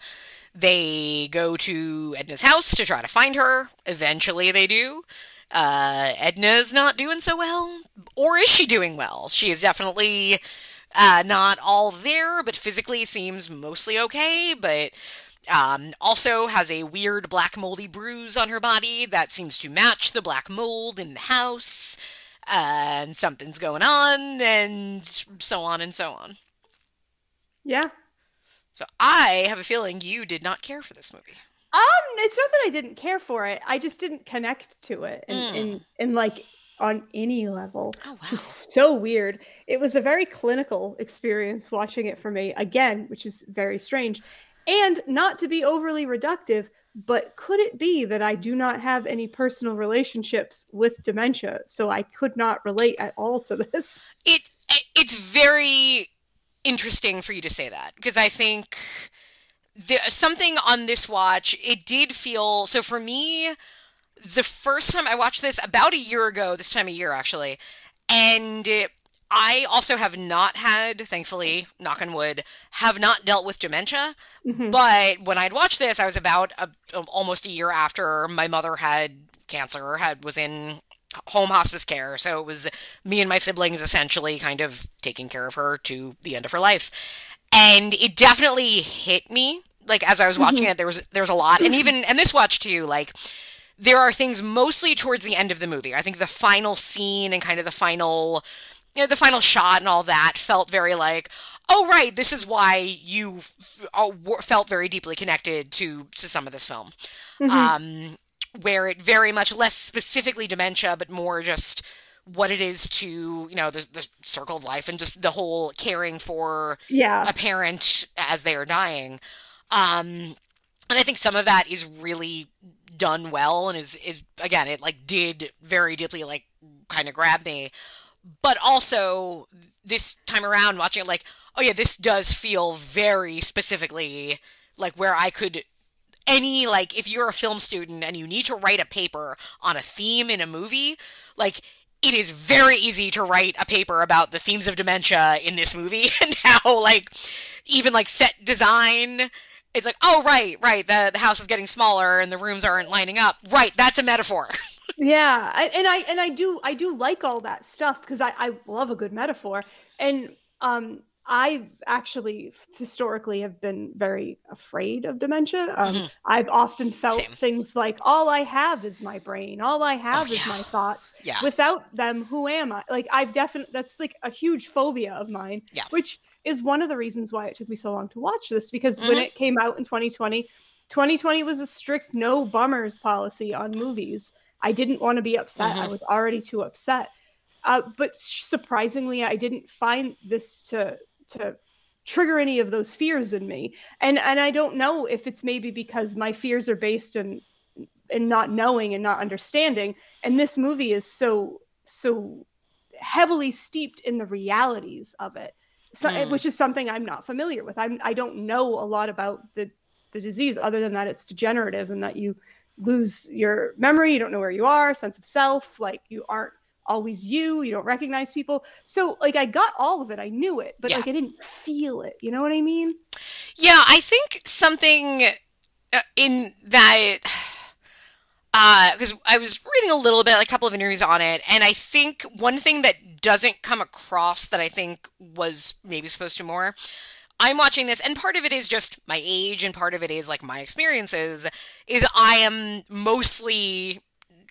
they go to Edna's house to try to find her. Eventually, they do. Uh, Edna's not doing so well, or is she doing well? She is definitely Uh, not all there, but physically seems mostly okay, but um, also has a weird black moldy bruise on her body that seems to match the black mold in the house. Uh, and something's going on, and so on and so on. Yeah. So I have a feeling you did not care for this movie. Um, it's not that I didn't care for it. I just didn't connect to it and Mm. in, in like on any level. Oh is so weird. It was a very clinical experience watching it for me again, which is very strange. And not to be overly reductive, but could it be that I do not have any personal relationships with dementia, so I could not relate at all to this? it it's very interesting for you to say that because I think there something on this watch it did feel so for me the first time I watched this about a year ago this time of year actually and it, I also have not had thankfully knock on wood have not dealt with dementia mm-hmm. but when I'd watched this I was about a, almost a year after my mother had cancer had was in home hospice care. So it was me and my siblings essentially kind of taking care of her to the end of her life. And it definitely hit me. Like as I was watching it, there was there was a lot. And even and this watch too, like there are things mostly towards the end of the movie. I think the final scene and kind of the final you know, the final shot and all that felt very like, oh right, this is why you uh, felt very deeply connected to to some of this film. Um, where it very much less specifically dementia, but more just what it is to you know the, the circle of life and just the whole caring for Yeah. a parent as they are dying. Um, and I think some of that is really done well and is is again it like did very deeply like kind of grab me. But also this time around watching it like oh yeah this does feel very specifically like where I could any like if you're a film student and you need to write a paper on a theme in a movie like it is very easy to write a paper about the themes of dementia in this movie and how like even like set design it's like oh right right the, the house is getting smaller and the rooms aren't lining up. Right that's a metaphor. Yeah I, and i and i do i do like all that stuff because I, I love a good metaphor. And um i actually historically have been very afraid of dementia um, i've often felt Same. things like all i have is my brain all i have Oh, is yeah. my thoughts Yeah. without them who am i like i've definitely that's like a huge phobia of mine Yeah. which is one of the reasons why it took me so long to watch this because when Mhm. it came out in 2020 2020 was a strict no bummers policy on movies I didn't want to be upset. I Mhm. was already too upset. Uh, but surprisingly, I didn't find this to to trigger any of those fears in me. And and I don't know if it's maybe because my fears are based in in not knowing and not understanding. And this movie is so so heavily steeped in the realities of it, so, Mm. which is something I'm not familiar with. I'm I don't know a lot about the the disease other than that it's degenerative and that you lose your memory, you don't know where you are, sense of self, like you aren't always you, you don't recognize people. So like I got all of it, I knew it, but Yeah. like I didn't feel it. You know what I mean? Yeah, I think something uh, in that uh because I was reading a little bit, a couple of interviews on it, and I think one thing that doesn't come across that I think was maybe supposed to more. I'm watching this, and part of it is just my age, and part of it is like my experiences. Is I am mostly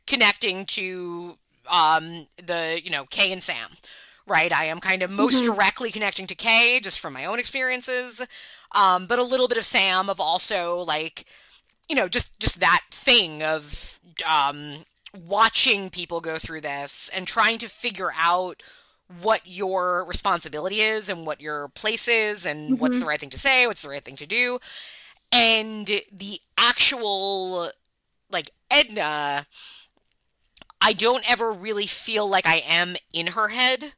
connecting to um the you know Kay and Sam, right? I am kind of most directly connecting to Kay just from my own experiences, um, but a little bit of Sam of also like you know just just that thing of um watching people go through this and trying to figure out what your responsibility is and what your place is and what's the right thing to say what's the right thing to do. And the actual like edna i don't ever really feel like i am in her head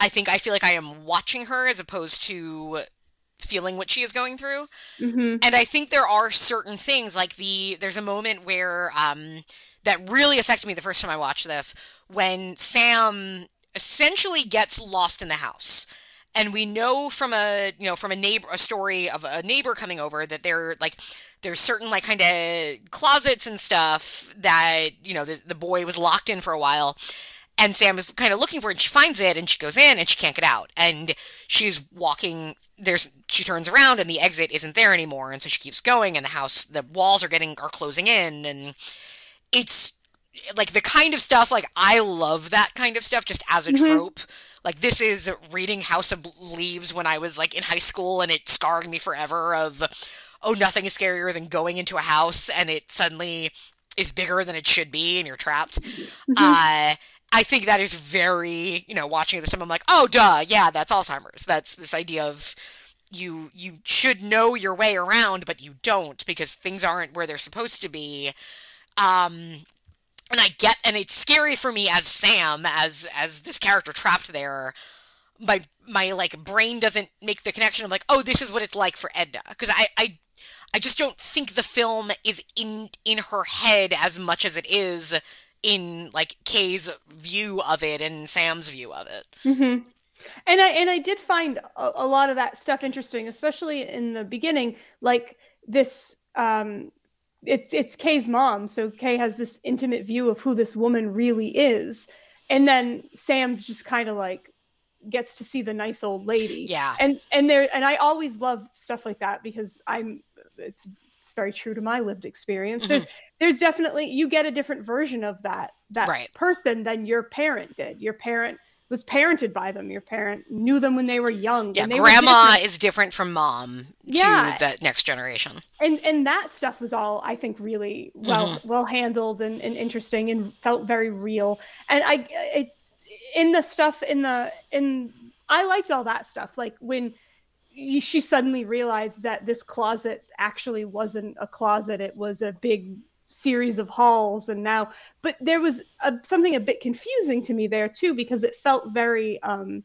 i think i feel like i am watching her as opposed to feeling what she is going through Mm-hmm. and I think there are certain things like the there's a moment where um that really affected me the first time I watched this when Sam essentially gets lost in the house. And we know from a you know from a neighbor a story of a neighbor coming over that there like there's certain like kind of closets and stuff that you know the, the boy was locked in for a while. And Sam is kind of looking for it and she finds it and she goes in and she can't get out. And she's walking there's she turns around and the exit isn't there anymore. And so she keeps going and the house the walls are getting are closing in. And it's like the kind of stuff like I love that kind of stuff just as a mm-hmm. trope. Like this is reading House of Leaves when I was like in high school and it scarred me forever of oh nothing is scarier than going into a house and it suddenly is bigger than it should be and you're trapped. Uh I think that is very, you know, watching this time I'm like, "Oh duh, yeah, that's Alzheimer's." That's this idea of you you should know your way around but you don't because things aren't where they're supposed to be. Um and I get and it's scary for me as Sam as as this character trapped there my my like brain doesn't make the connection of like oh this is what it's like for Edna because I I I just don't think the film is in in her head as much as it is in like Kay's view of it and Sam's view of it. Mm-hmm. And I and I did find a, a lot of that stuff interesting, especially in the beginning, like this um it's it's Kay's mom, so Kay has this intimate view of who this woman really is, and then Sam's just kind of like gets to see the nice old lady. Yeah. And and there and I always love stuff like that because I'm it's it's very true to my lived experience. Mm-hmm. There's there's definitely you get a different version of that that Right. person than your parent did. Your parent was parented by them. Your parent knew them when they were young. Yeah, and they were grandma different. is different from mom Yeah. to that next generation. and and that stuff was all I think really well Mm-hmm. well handled and, and interesting and felt very real. And I it in the stuff in the in I liked all that stuff. Like when she suddenly realized that this closet actually wasn't a closet; it was a big series of halls. And now, but there was a, something a bit confusing to me there too because it felt very. um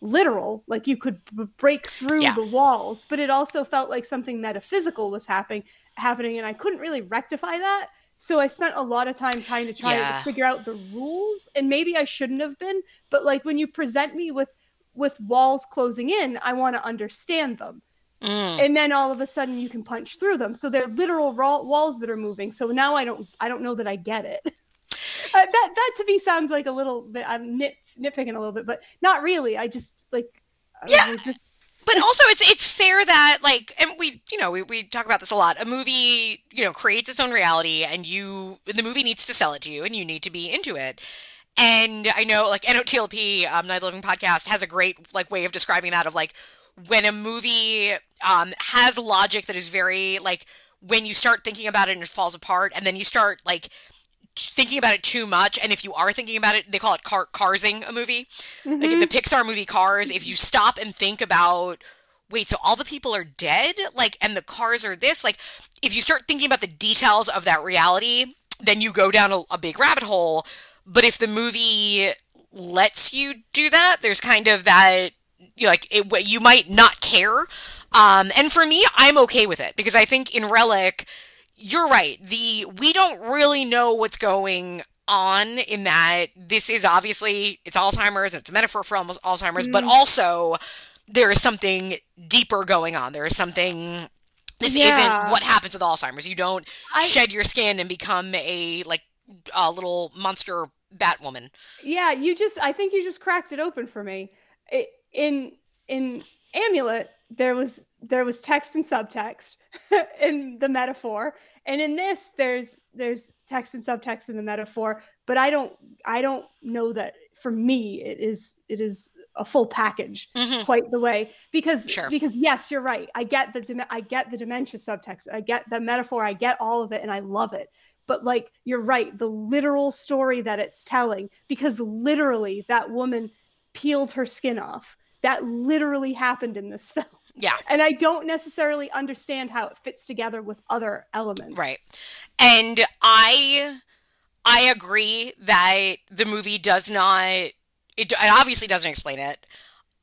literal like you could b- break through Yeah. the walls but it also felt like something metaphysical was happening happening and i couldn't really rectify that so i spent a lot of time trying to try Yeah. to figure out the rules and maybe i shouldn't have been but like when you present me with with walls closing in i want to understand them Mm. and then all of a sudden you can punch through them so they're literal ra- walls that are moving so now i don't i don't know that i get it Uh, that that to me sounds like a little bit i'm nit, nitpicking a little bit but not really i just like Yeah. just But also, it's it's fair that like, and we you know we, we talk about this a lot. A movie you know creates its own reality, and you the movie needs to sell it to you, and you need to be into it. And I know like NOTLP, um, Night Living Podcast, has a great like way of describing that of like when a movie um has logic that is very like when you start thinking about it and it falls apart, and then you start like thinking about it too much and if you are thinking about it they call it car- carsing a movie. Like the pixar movie cars if you stop and think about wait so all the people are dead? Like and the cars are this? Like if you start thinking about the details of that reality then you go down a, a big rabbit hole. But if the movie lets you do that there's kind of that like it, you might not care um and for me i'm okay with it because i think in relic you're right. The we don't really know what's going on in that this is obviously it's Alzheimer's and it's a metaphor for almost Alzheimer's, but also there is something deeper going on. There is something this Yeah. isn't what happens with Alzheimer's. You don't I- shed your skin and become a like a little monster Batwoman. yeah you just i think you just cracked it open for me in in amulet there was there was text and subtext in the metaphor. And in this there's there's text and subtext in the metaphor. But i don't i don't know that for me it is it is a full package Mhm. quite the way. Because Sure. because yes you're right. I get the i get the dementia subtext. I get the metaphor. I get all of it and i love it. But like you're right. The literal story that it's telling because literally that woman peeled her skin off that literally happened in this film Yeah. and i don't necessarily understand how it fits together with other elements Right. And I I agree that the movie does not it, it obviously doesn't explain it.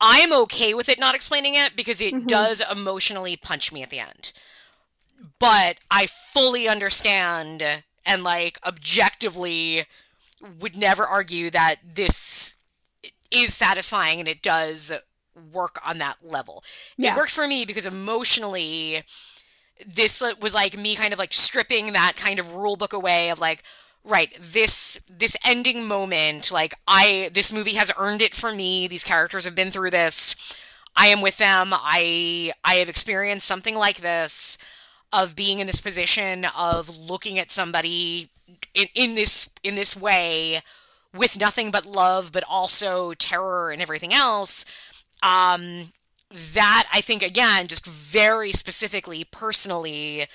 I'm okay with it not explaining it because it Mhm. does emotionally punch me at the end. But I fully understand and like objectively would never argue that this is satisfying and it does work on that level. Yeah. It worked for me because emotionally this was like me kind of like stripping that kind of rule book away of like right this this ending moment like i this movie has earned it for me these characters have been through this i am with them i i have experienced something like this of being in this position of looking at somebody in, in this in this way with nothing but love but also terror and everything else um that i think again just very specifically personally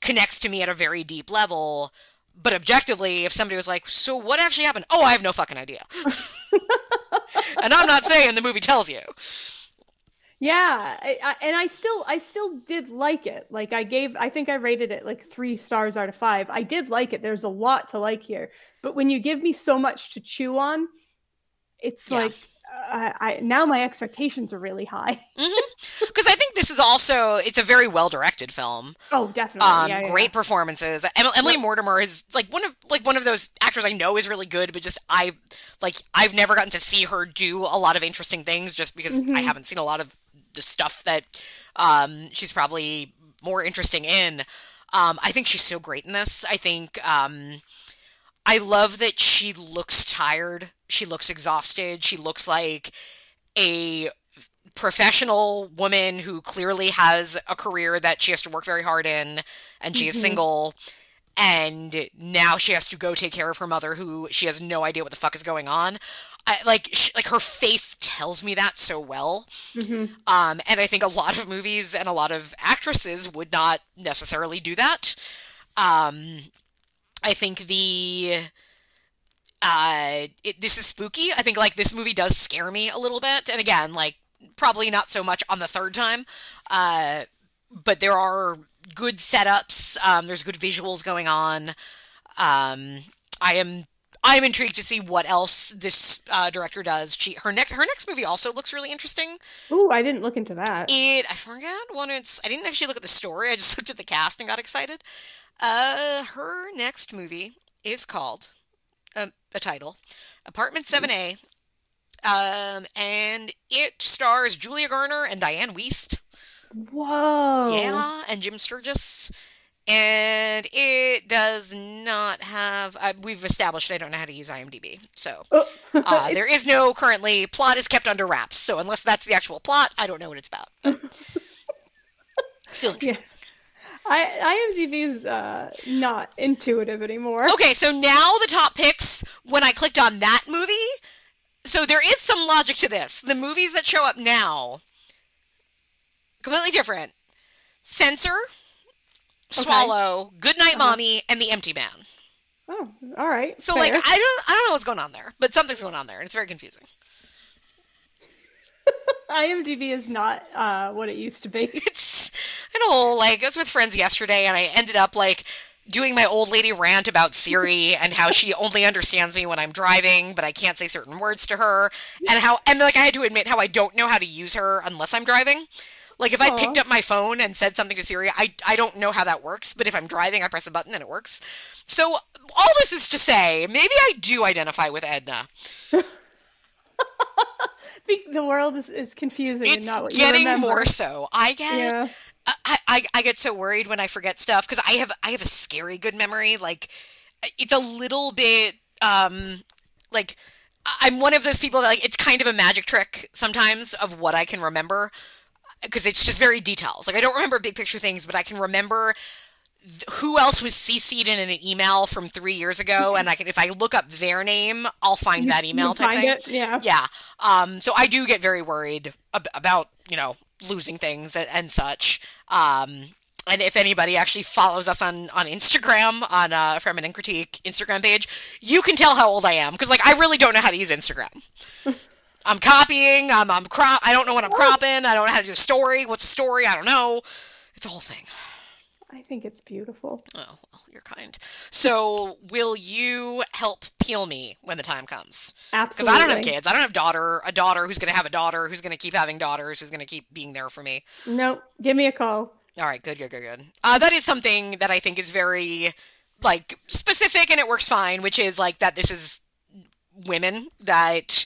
connects to me at a very deep level but objectively, if somebody was like, "So what actually happened?" Oh, I have no fucking idea. and I'm not saying the movie tells you. Yeah, I, I, and I still I still did like it. Like I gave I think I rated it like 3 stars out of 5. I did like it. There's a lot to like here. But when you give me so much to chew on, it's Yeah. like uh, I now my expectations are really high. Because I think this is also it's a very well directed film. Oh, definitely. Um, yeah, yeah, great performances. Em- Emily Mortimer is like one of like one of those actors I know is really good, but just I like I've never gotten to see her do a lot of interesting things just because I haven't seen a lot of stuff that um, she's probably more interesting in. Um, I think she's so great in this. I think um, I love that she looks tired. She looks exhausted. She looks like a professional woman who clearly has a career that she has to work very hard in and she is single and now she has to go take care of her mother who she has no idea what the fuck is going on I, like sh- like her face tells me that so well. Um and i think a lot of movies and a lot of actresses would not necessarily do that. Um i think the uh it, this is spooky. I think like this movie does scare me a little bit. And again like probably not so much on the third time. Uh but there are good setups. Um there's good visuals going on. Um i am i am intrigued to see what else this uh director does. She her next her next movie also looks really interesting. Ooh, I didn't look into that. it i forget what it's i didn't actually look at the story. I just looked at the cast and got excited. Uh her next movie is called um, a title apartment 7a um and it stars julia garner and diane wiest Whoa. yeah and jim sturgess and it does not have uh, we've established i don't know how to use imdb so Oh. uh, there is no currently plot is kept under wraps so unless that's the actual plot i don't know what it's about but still Yeah. I IMDb is uh, not intuitive anymore. Okay, so now the top picks, when I clicked on that movie, so there is some logic to this. The movies that show up now, completely different. Censor, Swallow, Goodnight Mommy, and The Empty Man. Oh, all right. So fair. like I don't I don't know what's going on there, but something's going on there, and it's very confusing. IMDb is not uh, what it used to be. It's an know, like I was with friends yesterday, and I ended up like doing my old lady rant about Siri and how she only understands me when I'm driving, but I can't say certain words to her, and how and like I had to admit how I don't know how to use her unless I'm driving. Like if I picked up my phone and said something to Siri, I I don't know how that works, but if I'm driving, I press a button and it works. So all this is to say, maybe I do identify with Edna. The world is, is confusing and It's not what you getting remember. more so. I get Yeah. I, I I get so worried when I forget stuff because I have I have a scary good memory. Like it's a little bit um like I'm one of those people that like it's kind of a magic trick sometimes of what I can remember because it's just very details. Like I don't remember big picture things, but I can remember who else was CC'd in an email from three years ago, and I can if I look up their name, I'll find that email type thing. it? Yeah. Yeah. Um, so I do get very worried ab- about, you know, losing things and, and such. Um, and if anybody actually follows us on, on Instagram, on uh, Feminine Critique Instagram page, you can tell how old I am. Because, like, I really don't know how to use Instagram. I'm copying, I'm, I'm crop, I don't know what I'm cropping, I don't know how to do a story. What's a story? I don't know. It's a whole thing. I think it's beautiful. Oh, well, you're kind. So, will you help peel me when the time comes? Absolutely. Because I don't have kids. I don't have daughter. A daughter who's going to have a daughter who's going to keep having daughters who's going to keep being there for me. Nope. Give me a call. All right, good, good, good, good. Uh, that is something that I think is very like specific and it works fine, which is like that. This is women that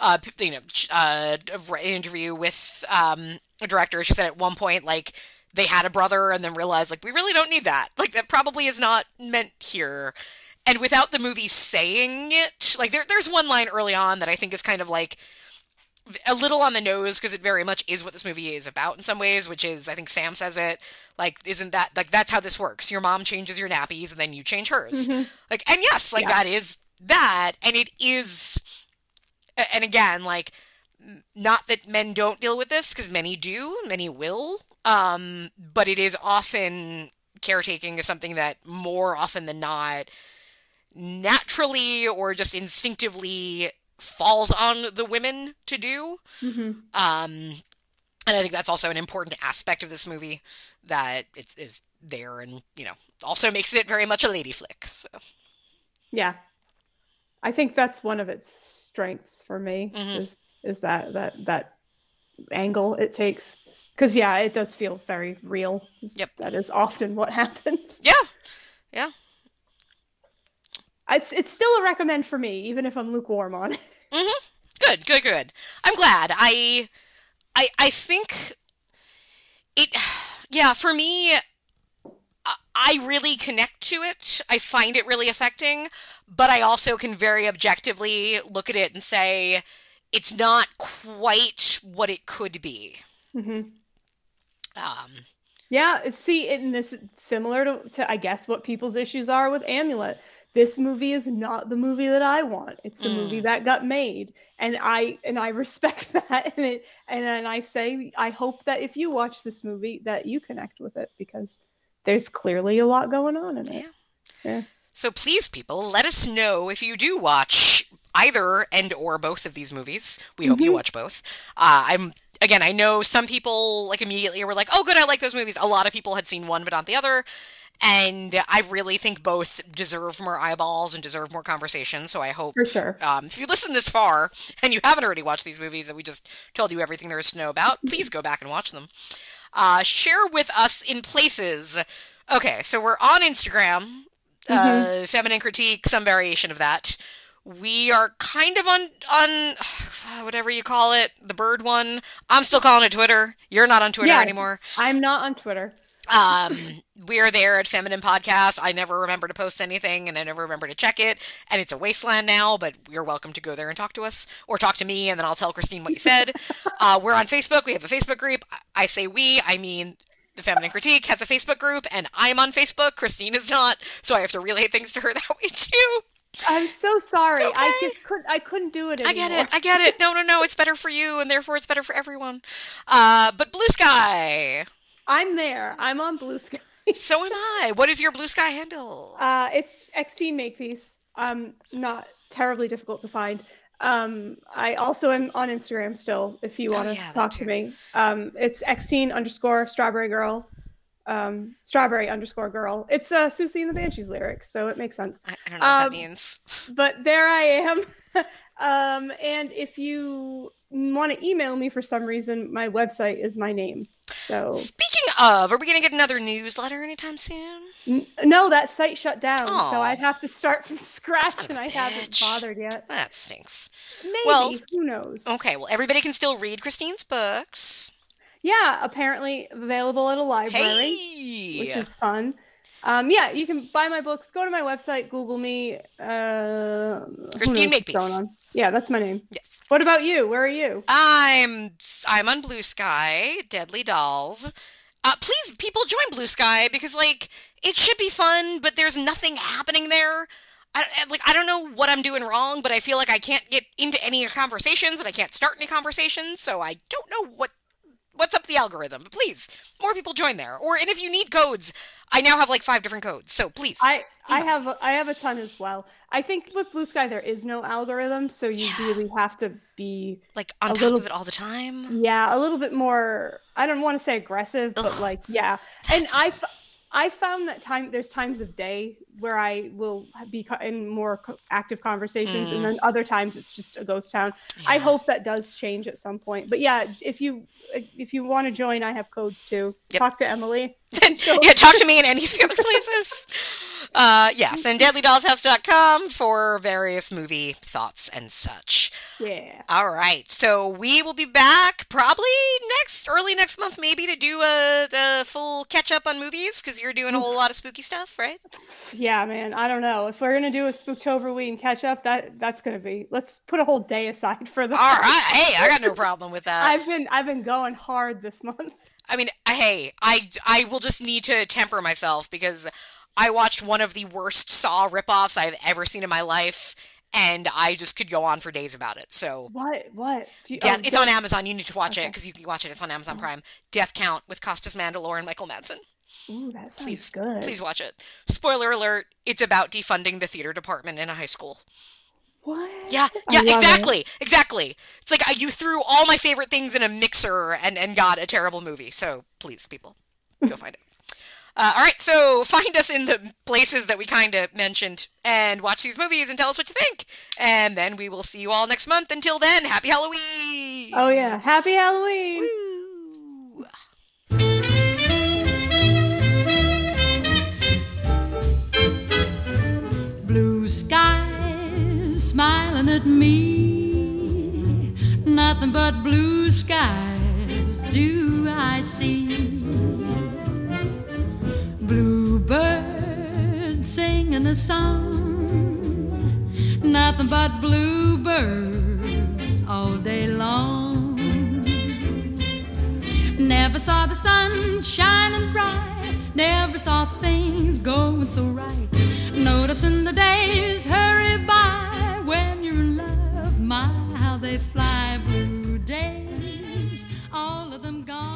uh you know uh interview with um a director. She said at one point like they had a brother and then realized like we really don't need that. Like that probably is not meant here. and without the movie saying it, like there, there's one line early on that I think is kind of like a little on the nose because it very much is what this movie is about in some ways, which is I think Sam says it like isn't that like that's how this works? Your mom changes your nappies and then you change hers. Like and yes, like Yeah. that is that and it is and again like not that men don't deal with this because many do, many will. Um but it is often caretaking is something that more often than not naturally or just instinctively falls on the women to do. Mhm. Um, and I think that's also an important aspect of this movie that it's is there and you know also makes it very much a lady flick. So Yeah. I think that's one of its strengths for me Mhm. is is that that that angle it takes. Cuz yeah, it does feel very real. Yep. That is often what happens. yeah, yeah, It's it's still a recommend for me even if I'm lukewarm on it. good, good, good. I'm glad. I, I, I think it. Yeah, for me, I- really connect to it. I find it really affecting, but I also can very objectively look at it and say it's not quite what it could be. Mhm. Um, Yeah, see, and this similar to, to I guess what people's issues are with Amulet. This movie is not the movie that I want. It's the movie that got made, and I and I respect that. And it, and and I say I hope that if you watch this movie, that you connect with it because there's clearly a lot going on in it. Yeah. Yeah. So please, people, let us know if you do watch either and or both of these movies. We hope you watch both. Uh, I'm again, I know some people like immediately were like, "Oh, good, I like those movies." A lot of people had seen one but not the other, and I really think both deserve more eyeballs and deserve more conversation. So I hope For sure. um, if you listen this far and you haven't already watched these movies that we just told you everything there is to know about, please go back and watch them. Uh, share with us in places. Okay, so we're on Instagram, uh, feminine critique, some variation of that. We are kind of on on whatever you call it, the bird one. I'm still calling it Twitter. You're not on Twitter Yeah. anymore. I'm not on Twitter. Um, we are there at Feminine Podcast. I never remember to post anything, and I never remember to check it. And it's a wasteland now. But you're welcome to go there and talk to us, or talk to me, and then I'll tell Christine what you said. uh, we're on Facebook. We have a Facebook group. I I say we. I mean. The Feminine Critique has a Facebook group, and I'm on Facebook. Christine is not, so I have to relay things to her that way too. I'm so sorry. I okay. just couldn't. I couldn't do it I get it. I get it. No, no, no. It's better for you, and therefore it's better for everyone. Uh, but Blue Sky. I'm there. I'm on Blue Sky. So am I. What is your Blue Sky handle? Uh, it's X Teen Makepeace. Um, not terribly difficult to find. Um, I also am on Instagram still. If you Oh, want to yeah, that talk to me, um, it's Xteen underscore Strawberry Girl. Um, Strawberry underscore Girl. It's uh, Siouxsie and the Banshees lyrics, so it makes sense. I, I don't know what that Um, means. But there I am. um, and if you want to email me for some reason, my website is my name. So Speaking of, are we going to get another newsletter anytime soon? No, that site shut down, Aw. so I'd have to start from scratch, and I haven't bothered yet. That stinks. Maybe Well- who knows? Okay, well, everybody can still read Christine's books. Yeah, apparently available at a library, Hey! which is fun. Um, yeah, you can buy my books. Go to my website, Google me. Uh, Christine Makepeace. Yeah, that's my name. Yes. What about you? Where are you? I'm I'm on Blue Sky, Deadly Dolls. Uh, please, people join Blue Sky because like it should be fun, but there's nothing happening there. I, like I don't know what I'm doing wrong, but I feel like I can't get into any conversations and I can't start any conversations, so I don't know what what's up the algorithm. But please, more people join there. Or and if you need codes, I now have like five different codes. So please, I I have a, I have a ton as well. I think with Blue Sky there is no algorithm, so you really have to be like on top little- of it all the time. yeah a little bit more. I don't want to say aggressive, but like yeah. And I I found that time there's times of day where I will be in more active conversations, and mm. then other times it's just a ghost town. I hope that does change at some point. But yeah, if you if you want to join, I have codes too. Yep. Talk to Emily. yeah, talk to me in any of the other places. Uh, yes, and deadlydollshouse.com for various movie thoughts and such. Yeah. All right, so we will be back probably next, early next month, maybe to do a, a full catch up on movies because you're doing a whole lot of spooky stuff, right? Yeah, man. I don't know if we're gonna do a Spooktober week and catch up. That that's gonna be. Let's put a whole day aside for that. All right, hey, I got no problem with that. I've been I've been going hard this month. I mean, hey, I I will just need to temper myself because I watched one of the worst Saw ripoffs I've ever seen in my life, and I just could go on for days about it. So, What? What? You, oh, Death, oh, it's on Amazon. You need to watch it because you can watch it. It's on Amazon oh. Prime. Death Count with Costas Mandylor and Michael Madsen. Ooh, that sounds Please, good. please watch it. Spoiler alert: It's about defunding the theater department in a high school. What? Yeah, yeah, love it. exactly, exactly. It's like you threw all my favorite things in a mixer and and got a terrible movie. So please, people, go find it. Uh, all right, so find us in the places that we kind of mentioned and watch these movies and tell us what you think. And then we will see you all next month. Until then, happy Halloween! Oh yeah. Happy Halloween. Woo. Blue skies smiling at me. Nothing but blue skies do I see. Bluebird singing a song. Nothing but bluebirds all day long. Never saw the sun shining bright. Never saw things going so right. Noticing the days hurry by when you're in love. My, how they fly. Blue days, all of them gone.